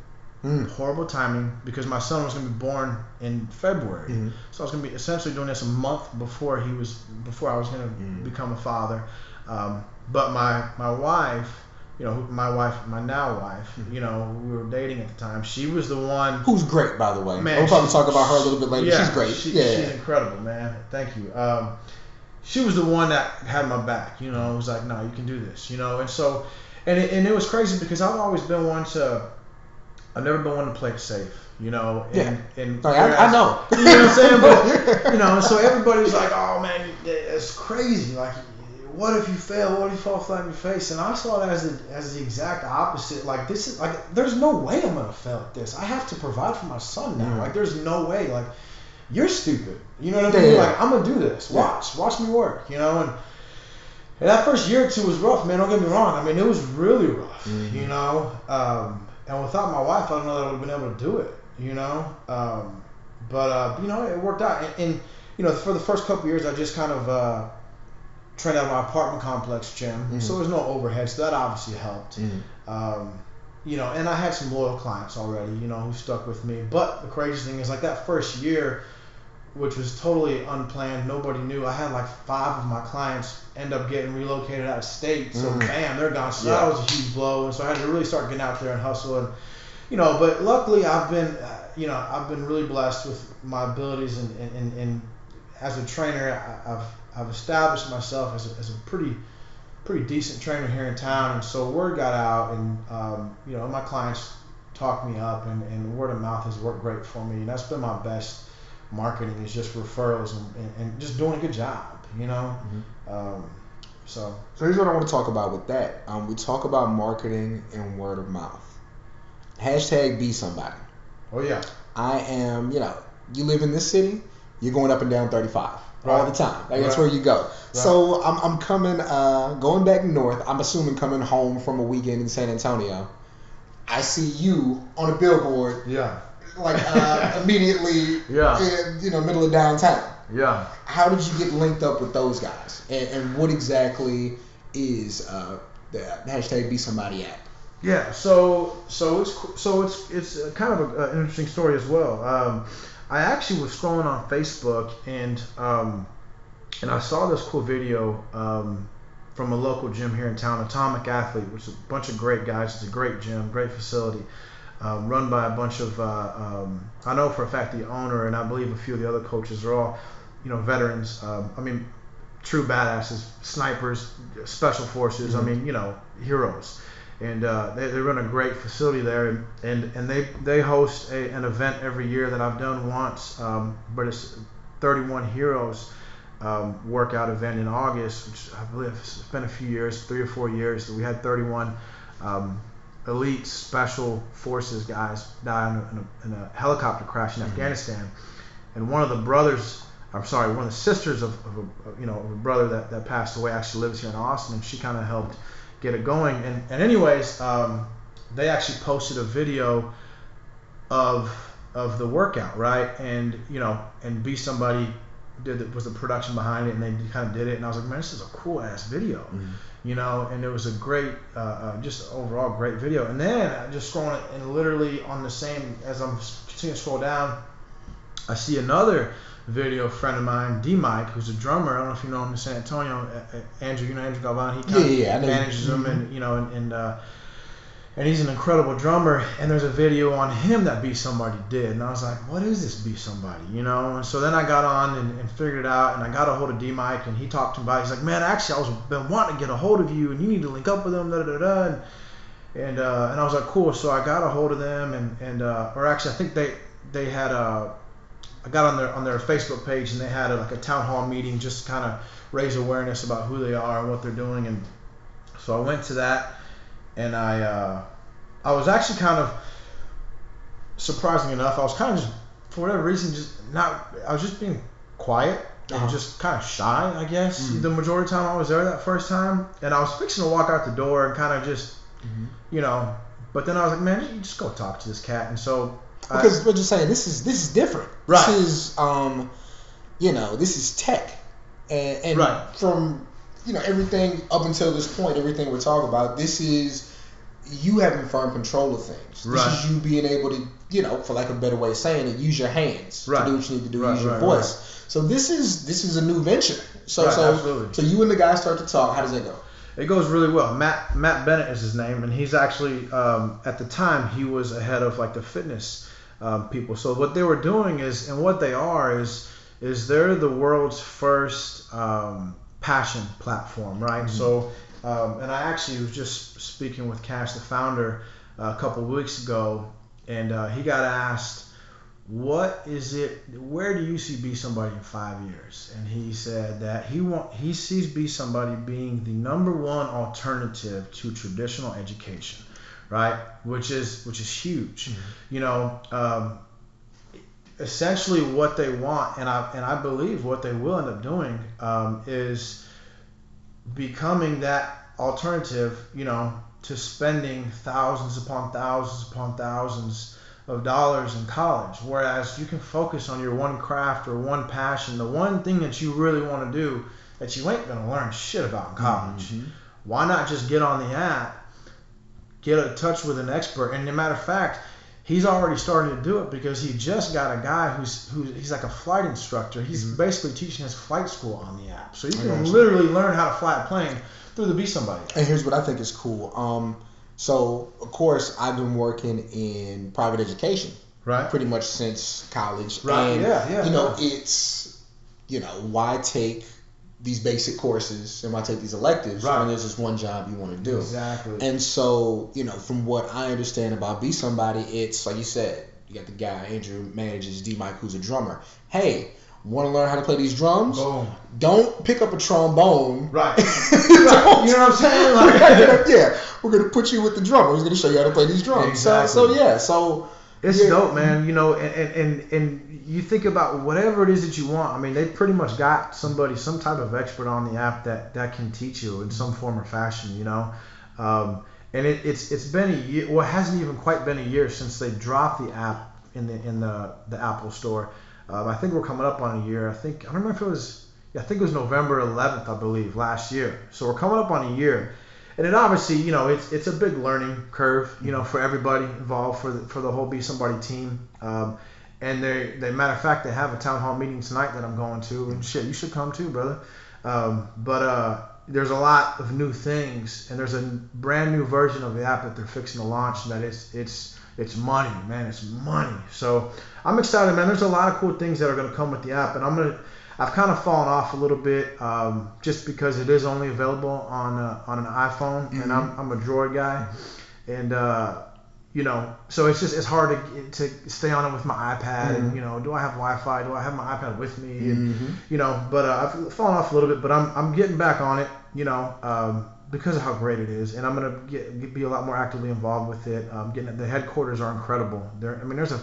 Mm. horrible timing because my son was going to be born in February. Mhm. So I was going to be essentially doing this a month before he was before I was going to Mhm. become a father. Um, but my my wife, you know, my wife, my now wife, you know, we were dating at the time. She was the one. Who's great, by the way. Man, we'll probably she- talk about her a little bit later. Yeah, she's great. she- yeah. she's incredible, man. Thank you. Um, she was the one that had my back. You know, it was like, no, you can do this. You know, and so, and it, and it was crazy because I've always been one to, I've never been one to play it safe. You know, and and Like, I, I know. You know what I'm saying? But you know, so everybody's like, oh man, it's crazy. Like, what if you fail? What if you fall flat on your face? And I saw it as the as the exact opposite. Like this is like, there's no way I'm gonna fail at this. I have to provide for my son now. Mhm. Like, there's no way. Like, you're stupid. You know what I mean? yeah. Like, I'm gonna do this. Watch, watch me work. You know, and. And that first year or two was rough, man. Don't get me wrong. I mean, it was really rough, Mhm. you know. Um, and without my wife, I don't know that I would have been able to do it, you know. Um, but uh, you know, it worked out. And, and you know, for the first couple years, I just kind of uh, trained out of my apartment complex gym, Mhm. so there's no overhead, so that obviously helped. Mhm. Um, you know, and I had some loyal clients already, you know, who stuck with me. But the crazy thing is, like that first year, which was totally unplanned, nobody knew. I had like five of my clients end up getting relocated out of state, so Mm. bam, they're gone. So Yeah. that was a huge blow, and so I had to really start getting out there and hustle. And you know, but luckily, I've been, uh, you know, I've been really blessed with my abilities, and and, and, and as a trainer, I, I've I've established myself as a, as a pretty pretty decent trainer here in town, and so word got out, and um, you know my clients talked me up, and, and word of mouth has worked great for me, and that's been my best marketing is just referrals and, and, and just doing a good job, you know. Um, so So here's what I want to talk about with that. Um, we talk about marketing and word of mouth. Hashtag be somebody. oh yeah, I am, you know, you live in this city, you're going up and down 35 all the time. Like, That's where you go. So I'm, I'm coming, uh, going back north. I'm assuming coming home from a weekend in San Antonio. I see you on a billboard, yeah, like uh, immediately, Yeah. in, you know, middle of downtown. yeah. How did you get linked up with those guys, and, and what exactly is uh, the hashtag be somebody at? Yeah, so so it's so it's it's kind of a, an interesting story as well. Um, I actually was scrolling on Facebook and um, and I saw this cool video um, from a local gym here in town, Atomic Athlete, which is a bunch of great guys. It's a great gym, great facility, um, run by a bunch of. Uh, um, I know for a fact the owner and I believe a few of the other coaches are all, you know, veterans. Um, I mean, true badasses, snipers, special forces. Mm-hmm. I mean, you know, heroes. And uh, they, they run a great facility there, and, and, and they they host a, an event every year that I've done once, um, but it's 31 Heroes um, workout event in August, which I believe it's been a few years, three or four years. So we had 31 um, elite special forces guys die in a, in a, in a helicopter crash in mm-hmm. Afghanistan, and one of the brothers. I'm sorry, one of the sisters of, of a you know of a brother that, that passed away actually lives here in Austin, and she kind of helped get it going. And, and anyways, um, they actually posted a video of of the workout, right? And you know, and be somebody did the, was the production behind it, and they kind of did it, and I was like, man, this is a cool ass video, mm-hmm. you know, and it was a great, uh, uh, just overall great video. And then I just scrolling and literally on the same as I'm continuing to scroll down, I see another video friend of mine, D Mike, who's a drummer. I don't know if you know him in San Antonio. Uh, uh, Andrew, you know Andrew Galvan. He yeah, yeah, yeah, manages mm-hmm. him, and you know, and, and uh, and he's an incredible drummer. And there's a video on him that Be Somebody did, and I was like, what is this Be Somebody? You know. And so then I got on and, and figured it out, and I got a hold of D Mike, and he talked to me about. It. He's like, man, actually, I was been wanting to get a hold of you, and you need to link up with him. Da da da. And and, uh, and I was like, cool. So I got a hold of them, and and uh, or actually, I think they they had a. I got on their on their Facebook page, and they had a, like a town hall meeting, just to kind of raise awareness about who they are and what they're doing, and so I went to that and I uh, I was actually kind of surprising enough. I was kind of just for whatever reason just not. I was just being quiet and uh-huh. just kind of shy, I guess. Mm-hmm. The majority of the time I was there that first time, and I was fixing to walk out the door and kind of just, mm-hmm. you know. But then I was like, man, you just go talk to this cat, and so. Because I, we're just saying this is this is different. Right. This is um, you know, this is tech, and, and right. from you know everything up until this point, everything we're talking about, this is you having firm control of things. Right. This is you being able to, you know, for like a better way of saying it, use your hands right. to do what you need to do, right, use your voice. So this is this is a new venture. So so absolutely. so you and the guy start to talk. How does that go? It goes really well. Matt Matt Bennett is his name, and he's actually um, at the time he was ahead of like the fitness um, people. So what they were doing is, and what they are is, is they're the world's first um, passion platform, right? Mm-hmm. So, um, and I actually was just speaking with Kash, the founder, uh, a couple weeks ago, and uh, he got asked, "What is it? Where do you see Be Somebody in five years?" And he said that he want he sees Be Somebody being the number one alternative to traditional education, right? Which is which is huge. Mm-hmm. You know. Um, essentially what they want, and I and I believe what they will end up doing um, is becoming that alternative, you know, to spending thousands upon thousands upon thousands of dollars in college. Whereas you can focus on your one craft or one passion, the one thing that you really want to do that you ain't gonna learn shit about in college. Mm-hmm. Why not just get on the app, get in touch with an expert, and a matter of fact he's already starting to do it because he just got a guy who's who's he's like a flight instructor. He's mm-hmm. basically teaching his flight school on the app, so you can literally learn how to fly a plane through the Be Somebody. And here's what I think is cool. Um, so of course I've been working in private education, right? Pretty much since college, right? And, yeah, yeah. You know, it's you know why take these basic courses and why take these electives right. when there's just one job you want to do. Exactly. And so, you know, from what I understand about Be Somebody, it's like you said, you got the guy, Andrew manages D Mike, who's a drummer. Hey, want to learn how to play these drums? Boom. Don't pick up a trombone. Right. right. You know what I'm saying? Like, yeah, we're gonna put you with the drummer. Who's gonna show you how to play these drums. Exactly. So, so yeah, so it's yeah. dope, man. You know, and, and, and you think about whatever it is that you want. I mean, they pretty much got somebody, some type of expert on the app that that can teach you in some form or fashion. You know, um, and it, it's it's been a year. Well, it hasn't even quite been a year since they dropped the app in the in the the Apple Store. Um, I think we're coming up on a year. I think I don't remember if it was. Yeah, I think it was November 11th, I believe, last year. So we're coming up on a year and it obviously, you know, it's it's a big learning curve, you know, for everybody involved for the for the whole Be Somebody team. Um, and they, they matter of fact, they have a town hall meeting tonight that I'm going to, and shit, you should come too, brother. Um, but uh, there's a lot of new things, and there's a brand new version of the app that they're fixing to launch. And that it's it's it's money, man. It's money. So I'm excited, man. There's a lot of cool things that are gonna come with the app, and I'm gonna. I've kind of fallen off a little bit um, just because it is only available on uh, on an iPhone, mm-hmm. and I'm I'm a Droid guy, and uh, you know, so it's just it's hard to to stay on it with my iPad, mm-hmm. and you know, do I have Wi-Fi? Do I have my iPad with me? And mm-hmm. you know, but uh, I've fallen off a little bit, but I'm I'm getting back on it, you know, um, because of how great it is, and I'm gonna get, be a lot more actively involved with it. Um, getting the headquarters are incredible. There, I mean, there's a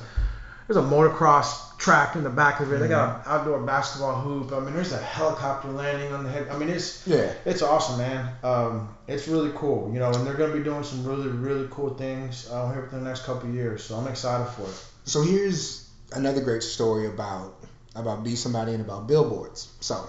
there's a motocross track in the back of it. Mm-hmm. They got an outdoor basketball hoop. I mean, there's a helicopter landing on the head. I mean, it's yeah, it's awesome, man. Um, it's really cool, you know, and they're gonna be doing some really really cool things uh, here for the next couple years. So I'm excited for it. So here's another great story about about be somebody and about billboards. So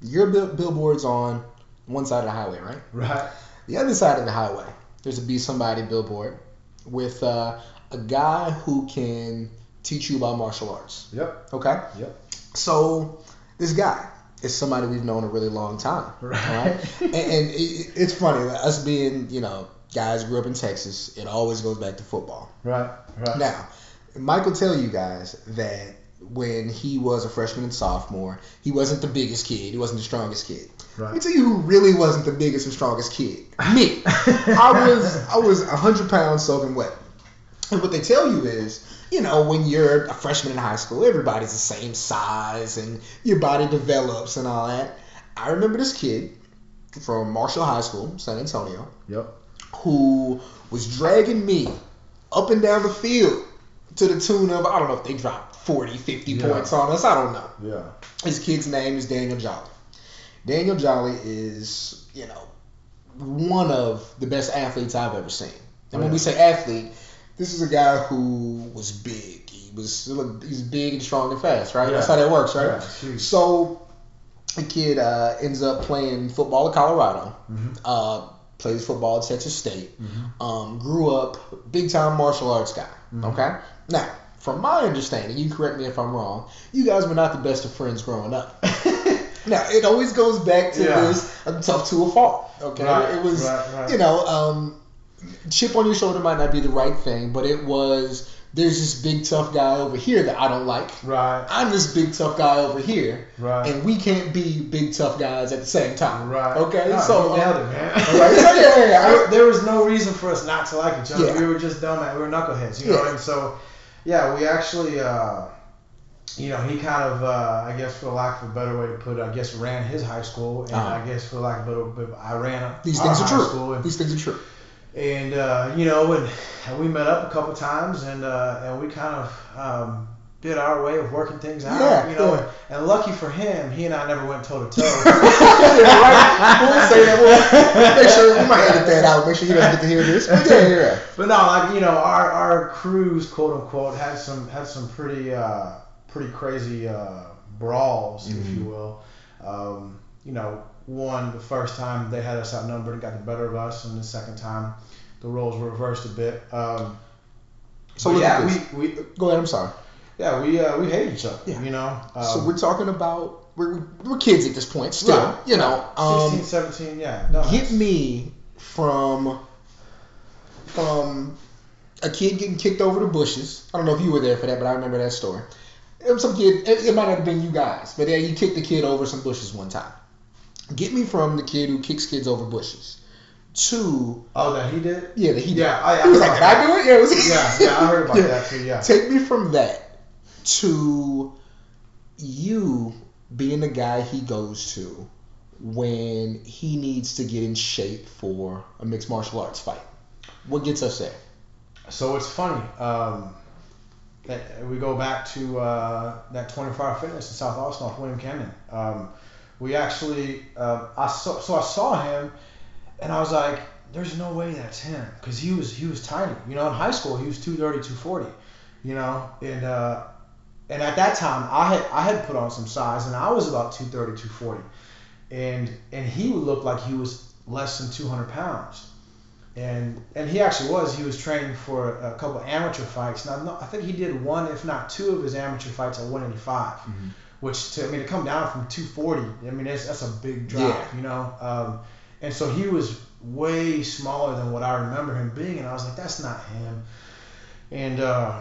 your bill- billboards on one side of the highway, right? Right. The other side of the highway, there's a be somebody billboard with uh, a guy who can teach you about martial arts. Yep. Okay. Yep. So this guy is somebody we've known a really long time. Right. right? and, and it, it's funny us being you know guys grew up in Texas. It always goes back to football. Right. Right. Now, Michael tell you guys that when he was a freshman and sophomore, he wasn't the biggest kid. He wasn't the strongest kid. Right. Let me tell you who really wasn't the biggest and strongest kid. Me. I was I was hundred pounds soaking wet. And what they tell you is you know, when you're a freshman in high school, everybody's the same size and your body develops and all that. I remember this kid from Marshall High School, San Antonio. Yep. Who was dragging me up and down the field to the tune of, I don't know if they dropped 40, 50 yeah. points on us. I don't know. Yeah. His kid's name is Daniel Jolly. Daniel Jolly is, you know, one of the best athletes I've ever seen. And oh, when we say athlete, this is a guy who was big. He was he's big and strong and fast, right? Yeah. That's how that works, right? Yeah, so the kid uh, ends up playing football at Colorado. Mm-hmm. Uh, plays football at Texas State. Mm-hmm. Um, grew up big time martial arts guy. Mm-hmm. Okay. Now, from my understanding, you correct me if I'm wrong. You guys were not the best of friends growing up. now it always goes back to yeah. this I'm tough to a fault. Okay. Right, it was right, right. you know um, chip on your shoulder might not be the right thing, but it was there's this big tough guy over here that I don't like. Right. I'm this big tough guy over here. Right. And we can't be big tough guys at the same time. Right. Okay. No, so you nailed it, man. Right. Yeah, yeah, yeah. There, there, was no reason for us not to like each other. Yeah. We were just dumb. At we were knuckleheads. You know. Yeah. And so, yeah, we actually. Uh, you know, he kind of, uh, I guess, for lack of a better way to put it, I guess ran his high school, and uh-huh. I guess for lack of a better, I ran these things are true. These things are true and uh, you know, and, and, we met up a couple times, and uh, and we kind of um, did our way of working things out. Yeah, you know, yeah. and, and, lucky for him, he and I never went toe to toe. yeah, right. We'll say that. We'll make sure we might edit that out. Make sure he doesn't get to hear this. But yeah, yeah. But no, like you know, our our crews, quote unquote, had some had some pretty uh, pretty crazy uh, brawls, mm-hmm. if you will. Um, you know, one the first time they had us outnumbered and got the better of us, and the second time the roles were reversed a bit. Um, so yeah, we, we go ahead. I'm sorry. Yeah, we uh, we hate each other. Yeah. You know. Um, so we're talking about we're, we're kids at this point still. Right, you know. Um, 16, 17, yeah. No, hit me from from a kid getting kicked over the bushes. I don't know if you were there for that, but I remember that story. It was some kid. It, it might have been you guys, but yeah, you kicked the kid over some bushes one time. Get me from the kid who kicks kids over bushes to oh that he did? Yeah that he did. yeah I, I he was like I do it? Yeah it was yeah yeah I heard about yeah. that too yeah. Take me from that to you being the guy he goes to when he needs to get in shape for a mixed martial arts fight. What gets us there? So it's funny um, that we go back to uh, that 24 hour fitness in South Austin off William Cannon um, we actually uh, I saw so I saw him and I was like, there's no way that's him because he was he was tiny. You know, in high school he was 230, 240. You know, and uh, and at that time I had I had put on some size and I was about 230, 240, and and he would look like he was less than 200 pounds. And and he actually was. He was training for a couple amateur fights. Now I think he did one, if not two, of his amateur fights at 185. Mm-hmm which to I mean to come down from 240, I mean that's that's a big drop, Yeah. you know. Um, and so he was way smaller than what I remember him being, and I was like, that's not him. And uh,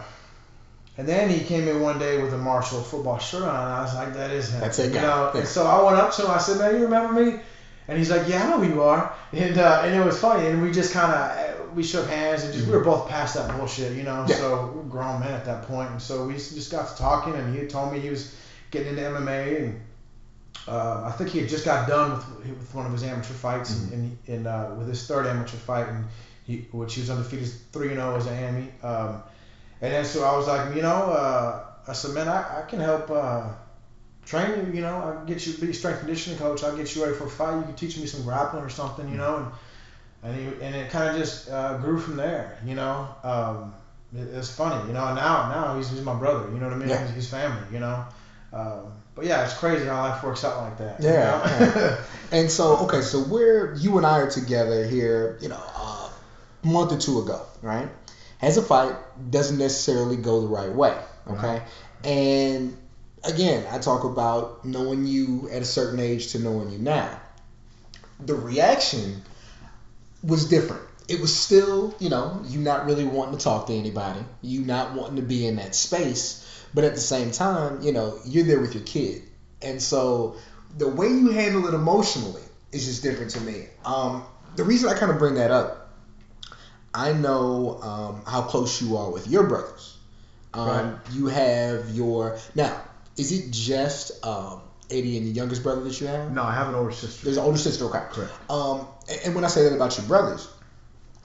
and then he came in one day with a Marshall football shirt on, and I was like, that is him. That's it, you guy. know. Yeah. And so I went up to him. I said, man, you remember me? And he's like, yeah, I know who you are. And uh, and it was funny, and we just kind of we shook hands, and just we were both past that bullshit, you know. Mm-hmm. Yeah. So we were grown men at that point, and so we just got to talking, and he told me he was getting into MMA, and uh, I think he had just got done with, with one of his amateur fights, Mhm. and in uh, with his third amateur fight, and he which he was undefeated three and zero as an AMI. Um, and then so I was like, you know, uh, I said, man, I, I can help uh, train you. You know, I can get you be a strength conditioning coach. I'll get you ready for a fight. You can teach me some grappling or something. You know, and and, he, and it kind of just uh, grew from there. You know, um, it's funny. You know, now now he's, he's my brother. You know what I mean? Yeah. He's, he's family. You know. Um, but yeah, it's crazy how life works out like that. you Yeah, know? yeah. And so, okay, so we're you and I are together here, you know, uh, a month or two ago, right? Has a fight doesn't necessarily go the right way, okay? And again, I talk about knowing you at a certain age to knowing you now. The reaction was different. It was still, you know, you not really wanting to talk to anybody, you not wanting to be in that space, but at the same time, you know, you're there with your kid. And so the way you handle it emotionally is just different to me. Um, the reason I kind of bring that up, I know um, how close you are with your brothers. Um, Right. You have your now. Is it just um, Eddie and the youngest brother that you have? no, I have an older sister. There's an older sister. Okay. Correct. Um, and, and when I say that about your brothers,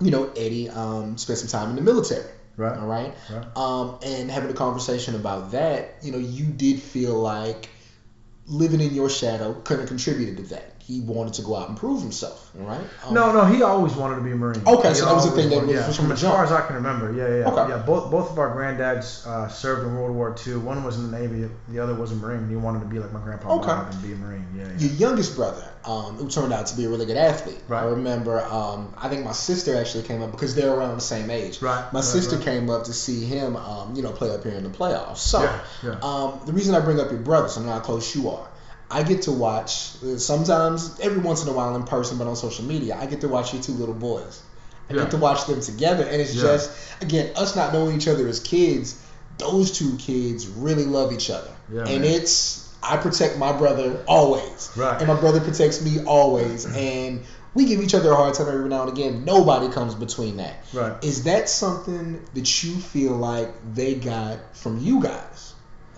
you know, Eddie um, spent some time in the military. Right. All right. Right. Um, and having a conversation about that, you know, you did feel like living in your shadow kind of contributed to that. He wanted to go out and prove himself. right? Um, No, no, he always wanted to be a Marine. Okay, He so that was the thing that was yeah, from as far as I can remember. Yeah, yeah, Okay. yeah. Both both of our granddads uh, served in World War II. One was in the Navy, the other was a Marine. He wanted to be like my grandpa Okay. And be a Marine. Yeah, yeah. Your youngest brother, um, who turned out to be a really good athlete. Right. I remember, um, I think my sister actually came up because they're around the same age. Right, My right, sister right. came up to see him, um, you know, play up here in the playoffs. So, Yeah, yeah. Um, the reason I bring up your brothers, so I know how close you are. I get to watch sometimes, every once in a while in person, but on social media, I get to watch your two little boys. I Yeah. get to watch them together, and it's Yeah. just again us not knowing each other as kids. Those two kids really love each other, Yeah, and man. it's I protect my brother always, Right. and my brother protects me always, and we give each other a hard time every now and again. Nobody comes between that. Right. Is that something that you feel like they got from you guys?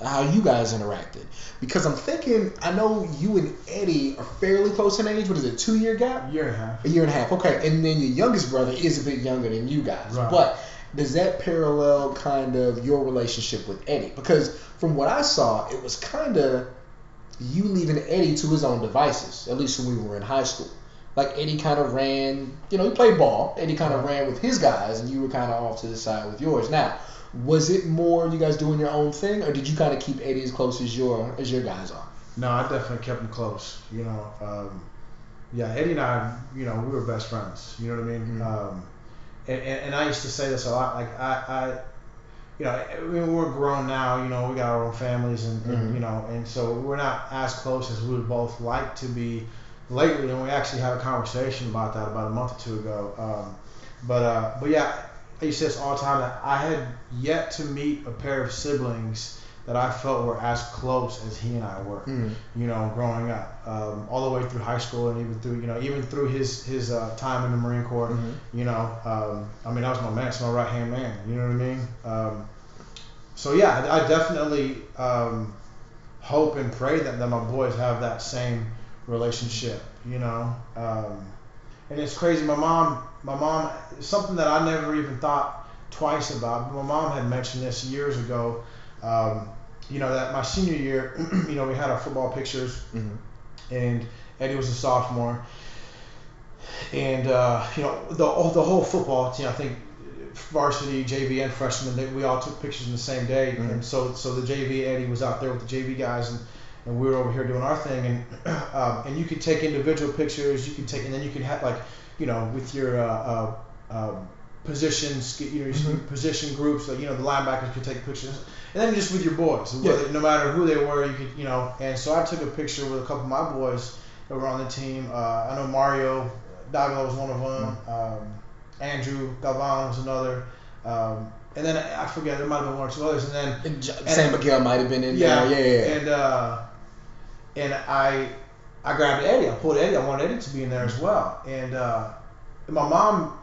How you guys interacted? Because I'm thinking, I know you and Eddie are fairly close in age. What is it, two year gap? A year and a half. A year and a half. Okay, and then your youngest brother is a bit younger than you guys. Right. But does that parallel kind of your relationship with Eddie? Because from what I saw, it was kind of you leaving Eddie to his own devices. At least when we were in high school. Like Eddie kind of ran, you know, he played ball. Eddie kind of ran with his guys, and you were kind of off to the side with yours. Now, was it more you guys doing your own thing, or did you kind of keep Eddie as close as your as your guys are? No, I definitely kept him close. You know, um, yeah, Eddie and I, you know, we were best friends. You know what I mean? Mhm. Um, and, and, and I used to say this a lot. Like I, I you know, I mean, we're grown now. You know, we got our own families, and, and Mhm. you know, and so we're not as close as we would both like to be. Lately, and we actually had a conversation about that about a month or two ago. Um, but uh, but yeah, used to say this all the time that I had yet to meet a pair of siblings that I felt were as close as he and I were Mm. you know, growing up, um, all the way through high school and even through, you know, even through his his uh, time in the Marine Corps. Mhm. You know, um, I mean, that was my man, it's my right hand man. You know what I mean? Um, so yeah, I, I definitely um, hope and pray that, that my boys have that same relationship. You know, um, and it's crazy. My mom, my mom, something that I never even thought twice about. My mom had mentioned this years ago. Um, you know that my senior year, you know, we had our football pictures, Mhm. and Eddie was a sophomore, and uh, you know the oh, the whole football team. I think varsity, JV, and freshman. They, we all took pictures in the same day, Mhm. and so so the JV Eddie was out there with the JV guys, and, and we were over here doing our thing, and um, and you could take individual pictures. You could take, and then you could have like, you know, with your uh, uh, um, positions, you know, mm-hmm. position groups, like you know, the linebackers could take pictures, and then just with your boys, yeah. no matter who they were, you could, you know. And so I took a picture with a couple of my boys that were on the team. Uh, I know Mario Davila was one of them. Mm-hmm. Um, Andrew Galvan was another. Um, and then I forget there might have been one or two others, and then and Sam Miguel might have been in yeah, there. Yeah, yeah, yeah. And uh, and I I grabbed Eddie. I pulled Eddie. I wanted Eddie to be in there as well. And uh, my mom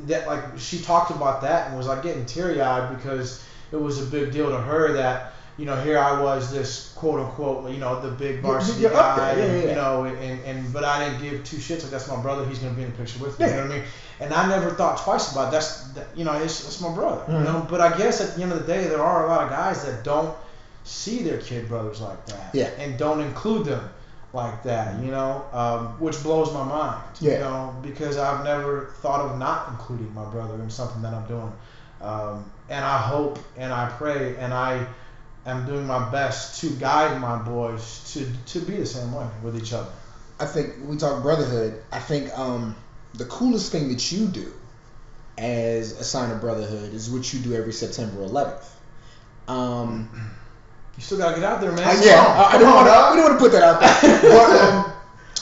that like she talked about that and was like getting teary eyed because it was a big deal to her that you know here I was this quote unquote you know the big varsity guy yeah, yeah, yeah. you know and, and but I didn't give two shits like that's my brother he's gonna be in the picture with me you know what I mean and I never thought twice about it. that's that, you know it's, it's my brother mm-hmm. you know but I guess at the end of the day there are a lot of guys that don't see their kid brothers like that yeah. and don't include them like that, you know, um, which blows my mind, yeah. you know, because I've never thought of not including my brother in something that I'm doing. Um, and I hope and I pray and I am doing my best to guide my boys to, to be the same way with each other. I think we talk brotherhood. I think um, the coolest thing that you do as a sign of brotherhood is what you do every September 11th. You still gotta get out there, man. I, yeah, I, I, don't want to. We don't want to put that out there. but um,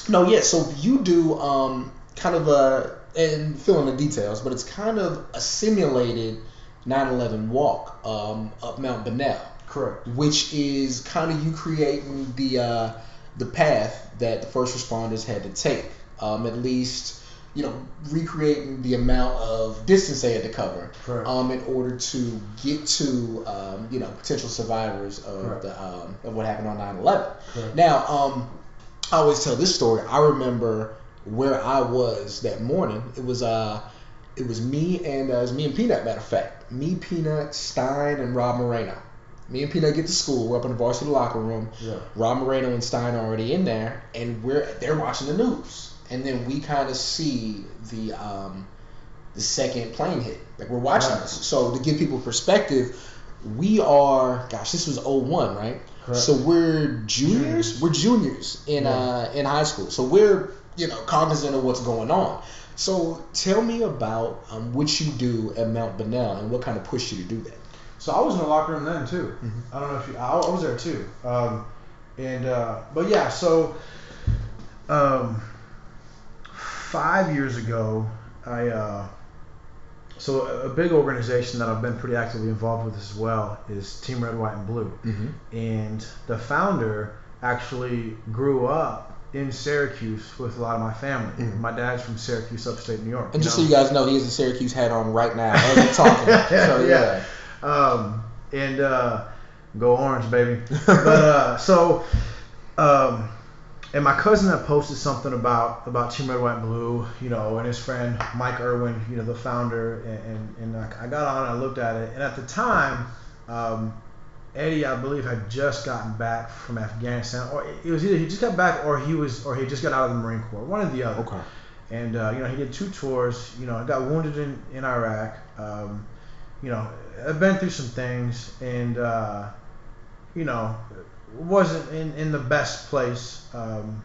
no, yeah. So you do um, kind of a and fill in the details, but it's kind of a simulated 9/11 walk um, up Mount Bonnell. Correct. Which is kind of you creating the uh, the path that the first responders had to take. Um, at least you know, recreating the amount of distance they had to cover um, in order to get to, um, you know, potential survivors of the um, of what happened on 9/11. Now, um, I always tell this story. I remember where I was that morning. It was uh, it was me and uh, it was me and Peanut. Matter of fact, me, Peanut, Stein, and Rob Moreno. Me and Peanut get to school. We're up in the varsity locker room. Yeah. Rob Moreno and Stein are already in there, and we're they're watching the news and then we kind of see the um, the second plane hit. Like we're watching right. this. So to give people perspective, we are gosh, this was 01, right? Correct. So we're juniors. juniors. We're juniors in yeah. uh, in high school. So we're you know cognizant of what's going on. So tell me about um, what you do at Mount Bonnell and what kind of pushed you to do that. So I was in the locker room then too. Mm-hmm. I don't know if you. I, I was there too. Um, and uh, but yeah, so um, five years ago, I uh, so a big organization that I've been pretty actively involved with as well is Team Red, White, and Blue, mm-hmm. and the founder actually grew up in Syracuse with a lot of my family. Mm-hmm. My dad's from Syracuse, upstate New York. And just know? so you guys know, he has a Syracuse hat on right now as we're talking. so yeah. yeah. Um, and uh, go orange, baby. but uh, so. Um, and my cousin had posted something about about Team Red, White, and Blue, you know, and his friend Mike Erwin, you know, the founder, and and, and I got on, and I looked at it, and at the time, um, Eddie, I believe, had just gotten back from Afghanistan, or it was either he just got back, or he was, or he just got out of the Marine Corps, one or the other. Okay. And uh, you know, he did two tours. You know, got wounded in in Iraq. Um, you know, I've been through some things, and uh, you know, wasn't in, in the best place, um,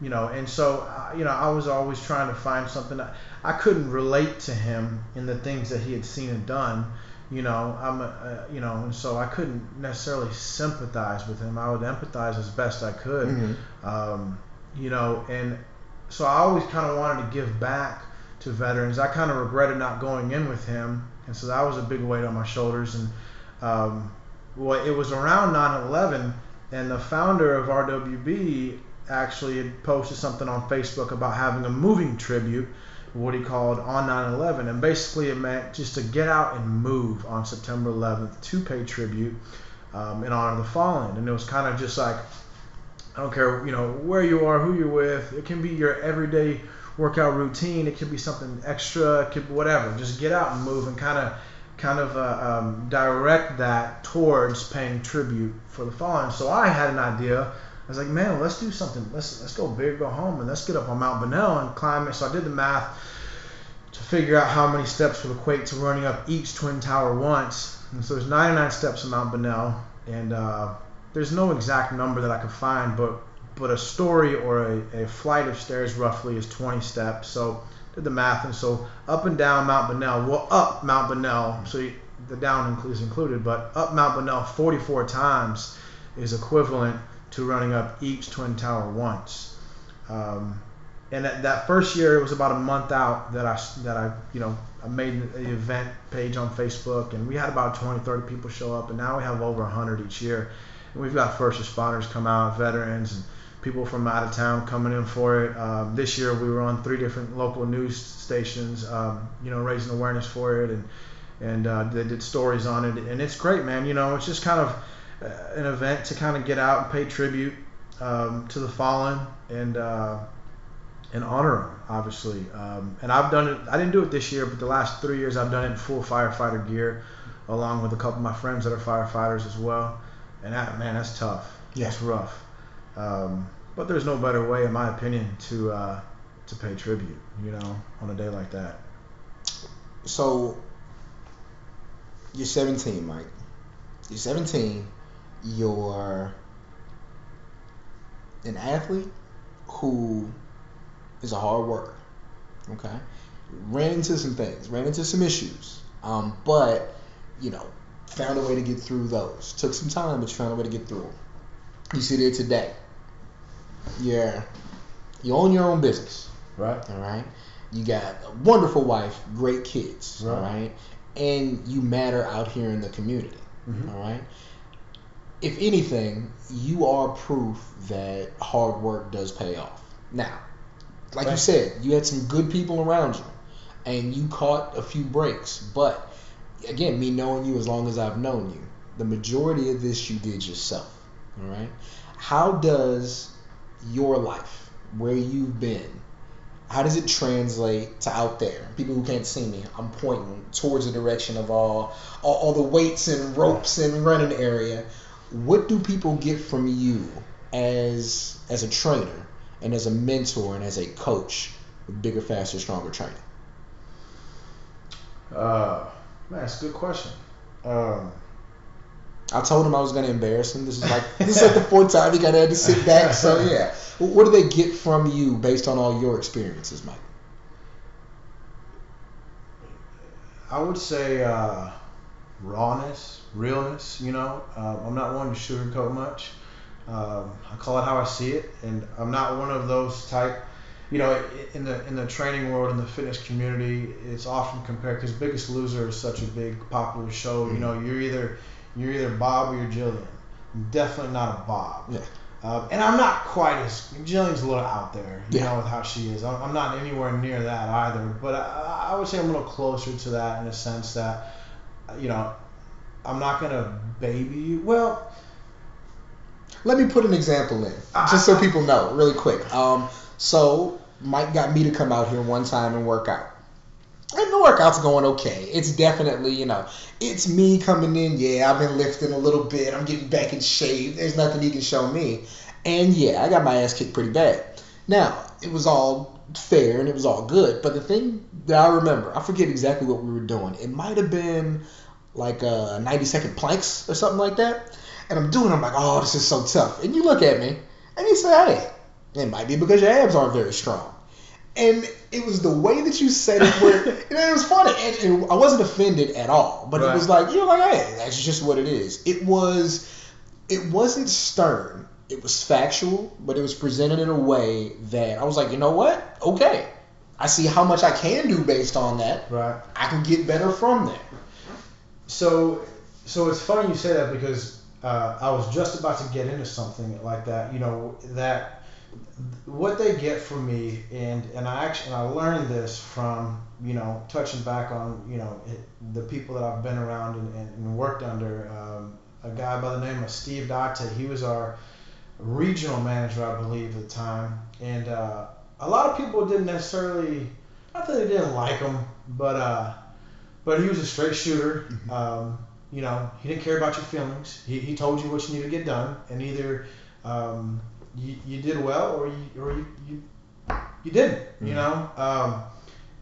you know, and so uh, you know I was always trying to find something. That, I couldn't relate to him in the things that he had seen and done, you know. I'm, a, uh, you know, and so I couldn't necessarily sympathize with him. I would empathize as best I could, mm-hmm. um, you know, and so I always kind of wanted to give back to veterans. I kind of regretted not going in with him, and so that was a big weight on my shoulders, and um, well, it was around 9/11, and the founder of RWB actually had posted something on Facebook about having a moving tribute, what he called on 9/11, and basically it meant just to get out and move on September 11th to pay tribute um, in honor of the fallen, and it was kind of just like I don't care, you know, where you are, who you're with. It can be your everyday workout routine. It could be something extra. It could whatever. Just get out and move and kind of kind of uh, um, direct that towards paying tribute for the fallen. So I had an idea. I was like, man, let's do something. Let's let's go big, go home, and let's get up on Mount Bonnell and climb it. So I did the math to figure out how many steps would equate to running up each twin tower once. And so there's 99 steps on Mount Bonnell, and uh, there's no exact number that I could find, but but a story or a, a flight of stairs roughly is 20 steps. So did the math, and so up and down Mount Bonnell, well up Mount Bonnell, so the down is included, but up Mount Bonnell 44 times is equivalent to running up each twin tower once. Um, and that, that first year, it was about a month out that I that I you know I made an event page on Facebook, and we had about 20, 30 people show up, and now we have over 100 each year. And we've got first responders come out, veterans, and people from out of town coming in for it. Um, this year, we were on three different local news stations, um, you know, raising awareness for it, and and uh, they did stories on it, and it's great, man. You know, it's just kind of uh, an event to kind of get out and pay tribute um, to the fallen and uh, and honor them, obviously. Um, and I've done it. I didn't do it this year, but the last three years I've done it in full firefighter gear, along with a couple of my friends that are firefighters as well. And that man, that's tough. Yeah. That's rough. Um, but there's no better way, in my opinion, to uh, to pay tribute. You know, on a day like that. So you're 17, Mike. You're 17 you're an athlete who is a hard worker. Okay, ran into some things, ran into some issues, um, but you know, found a way to get through those. Took some time, but you found a way to get through them. You sit here today. Yeah, you own your own business. Right. All right. You got a wonderful wife, great kids. Right. All right. And you matter out here in the community. Mm-hmm. All right if anything, you are proof that hard work does pay off. Now, like right. you said, you had some good people around you, and you caught a few breaks. But again, me knowing you as long as I've known you, the majority of this you did yourself. All right. How does your life, where you've been, how does it translate to out there? People who can't see me, I'm pointing towards the direction of all all, all the weights and ropes and running area what do people get from you as as a trainer and as a mentor and as a coach with bigger, faster, stronger training? Uh, man, that's a good question. Um, I told him I was going to embarrass him. This is like this is like the fourth time he got had to sit back. So yeah, what do they get from you based on all your experiences, Mike? I would say uh, rawness, realness. You know, um, I'm not one to sugarcoat much. Um, I call it how I see it, and I'm not one of those type. You know, in the in the training world, in the fitness community, it's often compared because Biggest Loser is such a big popular show. Mm-hmm. You know, you're either you're either Bob or you're Jillian. I'm definitely not a Bob. Yeah. Um, and I'm not quite as Jillian's a little out there, you yeah. know, with how she is. I'm, I'm not anywhere near that either, but I, I would say I'm a little closer to that in a sense that, you know, I'm not gonna baby you. Well, let me put an example in, just so people know, really quick. Um, so Mike got me to come out here one time and work out. And the workout's going okay. It's definitely, you know, it's me coming in. Yeah, I've been lifting a little bit. I'm getting back in shape. There's nothing he can show me. And yeah, I got my ass kicked pretty bad. Now, it was all fair and it was all good. But the thing that I remember, I forget exactly what we were doing. It might have been like uh, 90 second planks or something like that. And I'm doing, I'm like, oh, this is so tough. And you look at me and you say, hey, it might be because your abs aren't very strong. And it was the way that you said it where know, it was funny. And, and, I wasn't offended at all. But right. it was like, you're like, hey, that's just what it is. It was, it wasn't stern. It was factual, but it was presented in a way that I was like, you know what? Okay. I see how much I can do based on that. Right. I can get better from there. So, so it's funny you say that because uh, I was just about to get into something like that. You know that what they get from me, and and I actually and I learned this from you know touching back on you know it, the people that I've been around and, and, and worked under. Um, a guy by the name of Steve Date. He was our regional manager, I believe, at the time, and uh, a lot of people didn't necessarily. Not that they didn't like him, but uh, but he was a straight shooter. Mm-hmm. Um, you know, he didn't care about your feelings. He, he told you what you needed to get done, and either um, you, you did well or you or you you, you didn't. Mm-hmm. You know, um,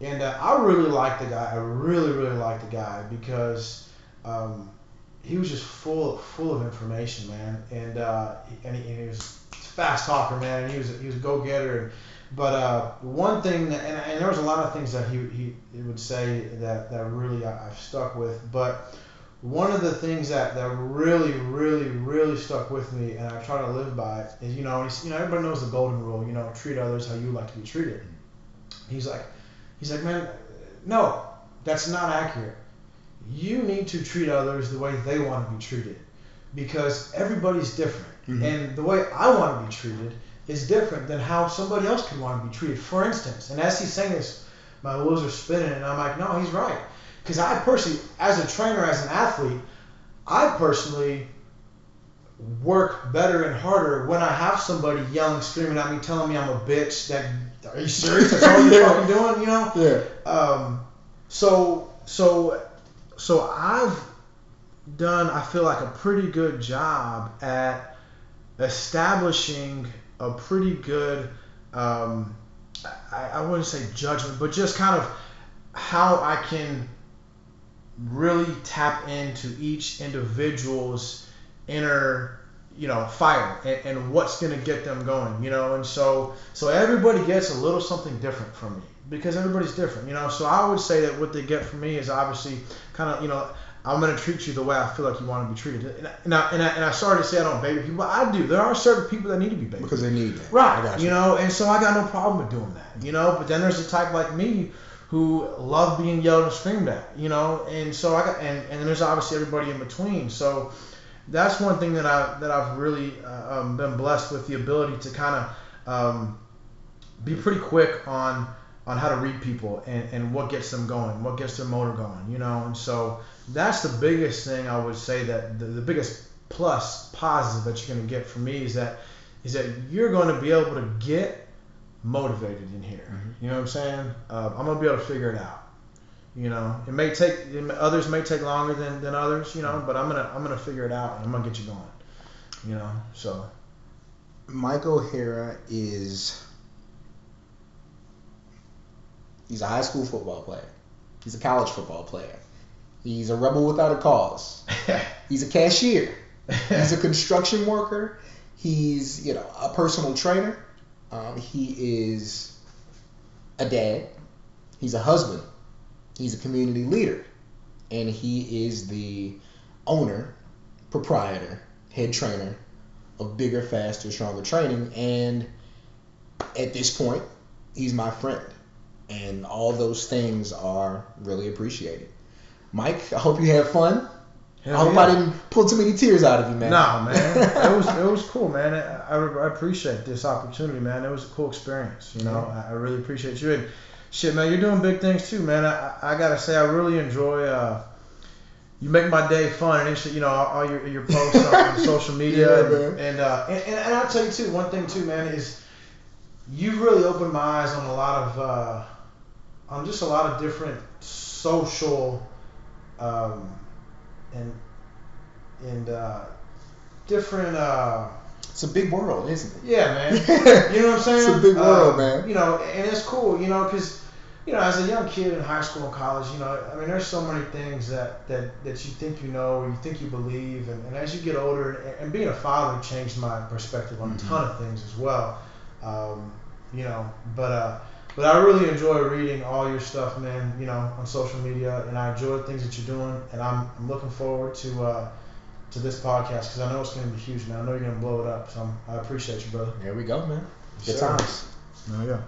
and uh, I really liked the guy. I really really liked the guy because um, he was just full full of information, man. And uh, and, he, and he was fast talker, man. And he was he was a go getter. But uh, one thing, that, and, and there was a lot of things that he, he, he would say that, that really I, I've stuck with. But one of the things that, that really, really, really stuck with me, and I try to live by, is you know, he's, you know, everybody knows the golden rule. You know, treat others how you like to be treated. He's like, he's like, man, no, that's not accurate. You need to treat others the way they want to be treated, because everybody's different, mm-hmm. and the way I want to be treated is different than how somebody else could want to be treated. For instance, and as he's saying this, my wheels are spinning, and I'm like, no, he's right. Because I personally, as a trainer, as an athlete, I personally work better and harder when I have somebody yelling, screaming at me, telling me I'm a bitch. That are you serious? That's all you're fucking doing, you know? Yeah. Um. So so so I've done. I feel like a pretty good job at establishing a pretty good. Um, I, I wouldn't say judgment, but just kind of how I can really tap into each individual's inner you know fire and, and what's going to get them going you know? And so so everybody gets a little something different from me because everybody's different you know? So i would say that what they get from me is obviously kind of you know i'm going to treat you the way i feel like you want to be treated. And I, and I, and I, and I started to say i don't baby people but i do. There are certain people that need to be baby because they need that. Right you. you. know? And so i got no problem with doing that you know? But then there's a type like me who love being yelled and screamed at, you know, and so I got and and there's obviously everybody in between. So that's one thing that I that I've really uh, um, been blessed with the ability to kind of um, be pretty quick on on how to read people and, and what gets them going, what gets their motor going, you know. And so that's the biggest thing I would say that the, the biggest plus positive that you're going to get from me is that is that you're going to be able to get motivated in here. Mm-hmm. You know what I'm saying? Uh, I'm gonna be able to figure it out. You know, it may take others may take longer than, than others. You know, but I'm gonna I'm gonna figure it out and I'm gonna get you going. You know, so. Mike O'Hara is he's a high school football player. He's a college football player. He's a rebel without a cause. he's a cashier. He's a construction worker. He's you know a personal trainer. Um, he is a dad. He's a husband. He's a community leader. And he is the owner, proprietor, head trainer of Bigger, Faster, Stronger Training. And at this point, he's my friend. And all those things are really appreciated. Mike, I hope you had fun. Hell I hope yeah. I didn't pull too many tears out of you, man. Nah, man. it was it was cool, man. I, I appreciate this opportunity, man. It was a cool experience. You know, yeah. I, really appreciate you. And shit, man, you're doing big things too, man. I, I gotta say, I really enjoy. Uh, you make my day fun, and you know all your your posts on social media, yeah, and and, uh, and, and I'll tell you too. One thing too, man, is you've really opened my eyes on a lot of uh, on just a lot of different social. Um, and and uh, different. Uh, it's a big world, isn't it? Yeah, man. you know what I'm saying? It's a big world, uh, man. You know, and it's cool, you know, because you know, as a young kid in high school and college, you know, I mean, there's so many things that that, that you think you know, or you think you believe, and, and as you get older, and, and being a father changed my perspective on mm-hmm. a ton of things as well. Um, you know, but uh, but I really enjoy reading all your stuff, man. You know, on social media, and I enjoy the things that you're doing, and I'm, I'm looking forward to uh, to this podcast because I know it's going to be huge, man. I know you're going to blow it up, so I'm, i appreciate you, brother. There we go, man. Good sure. times. There we go.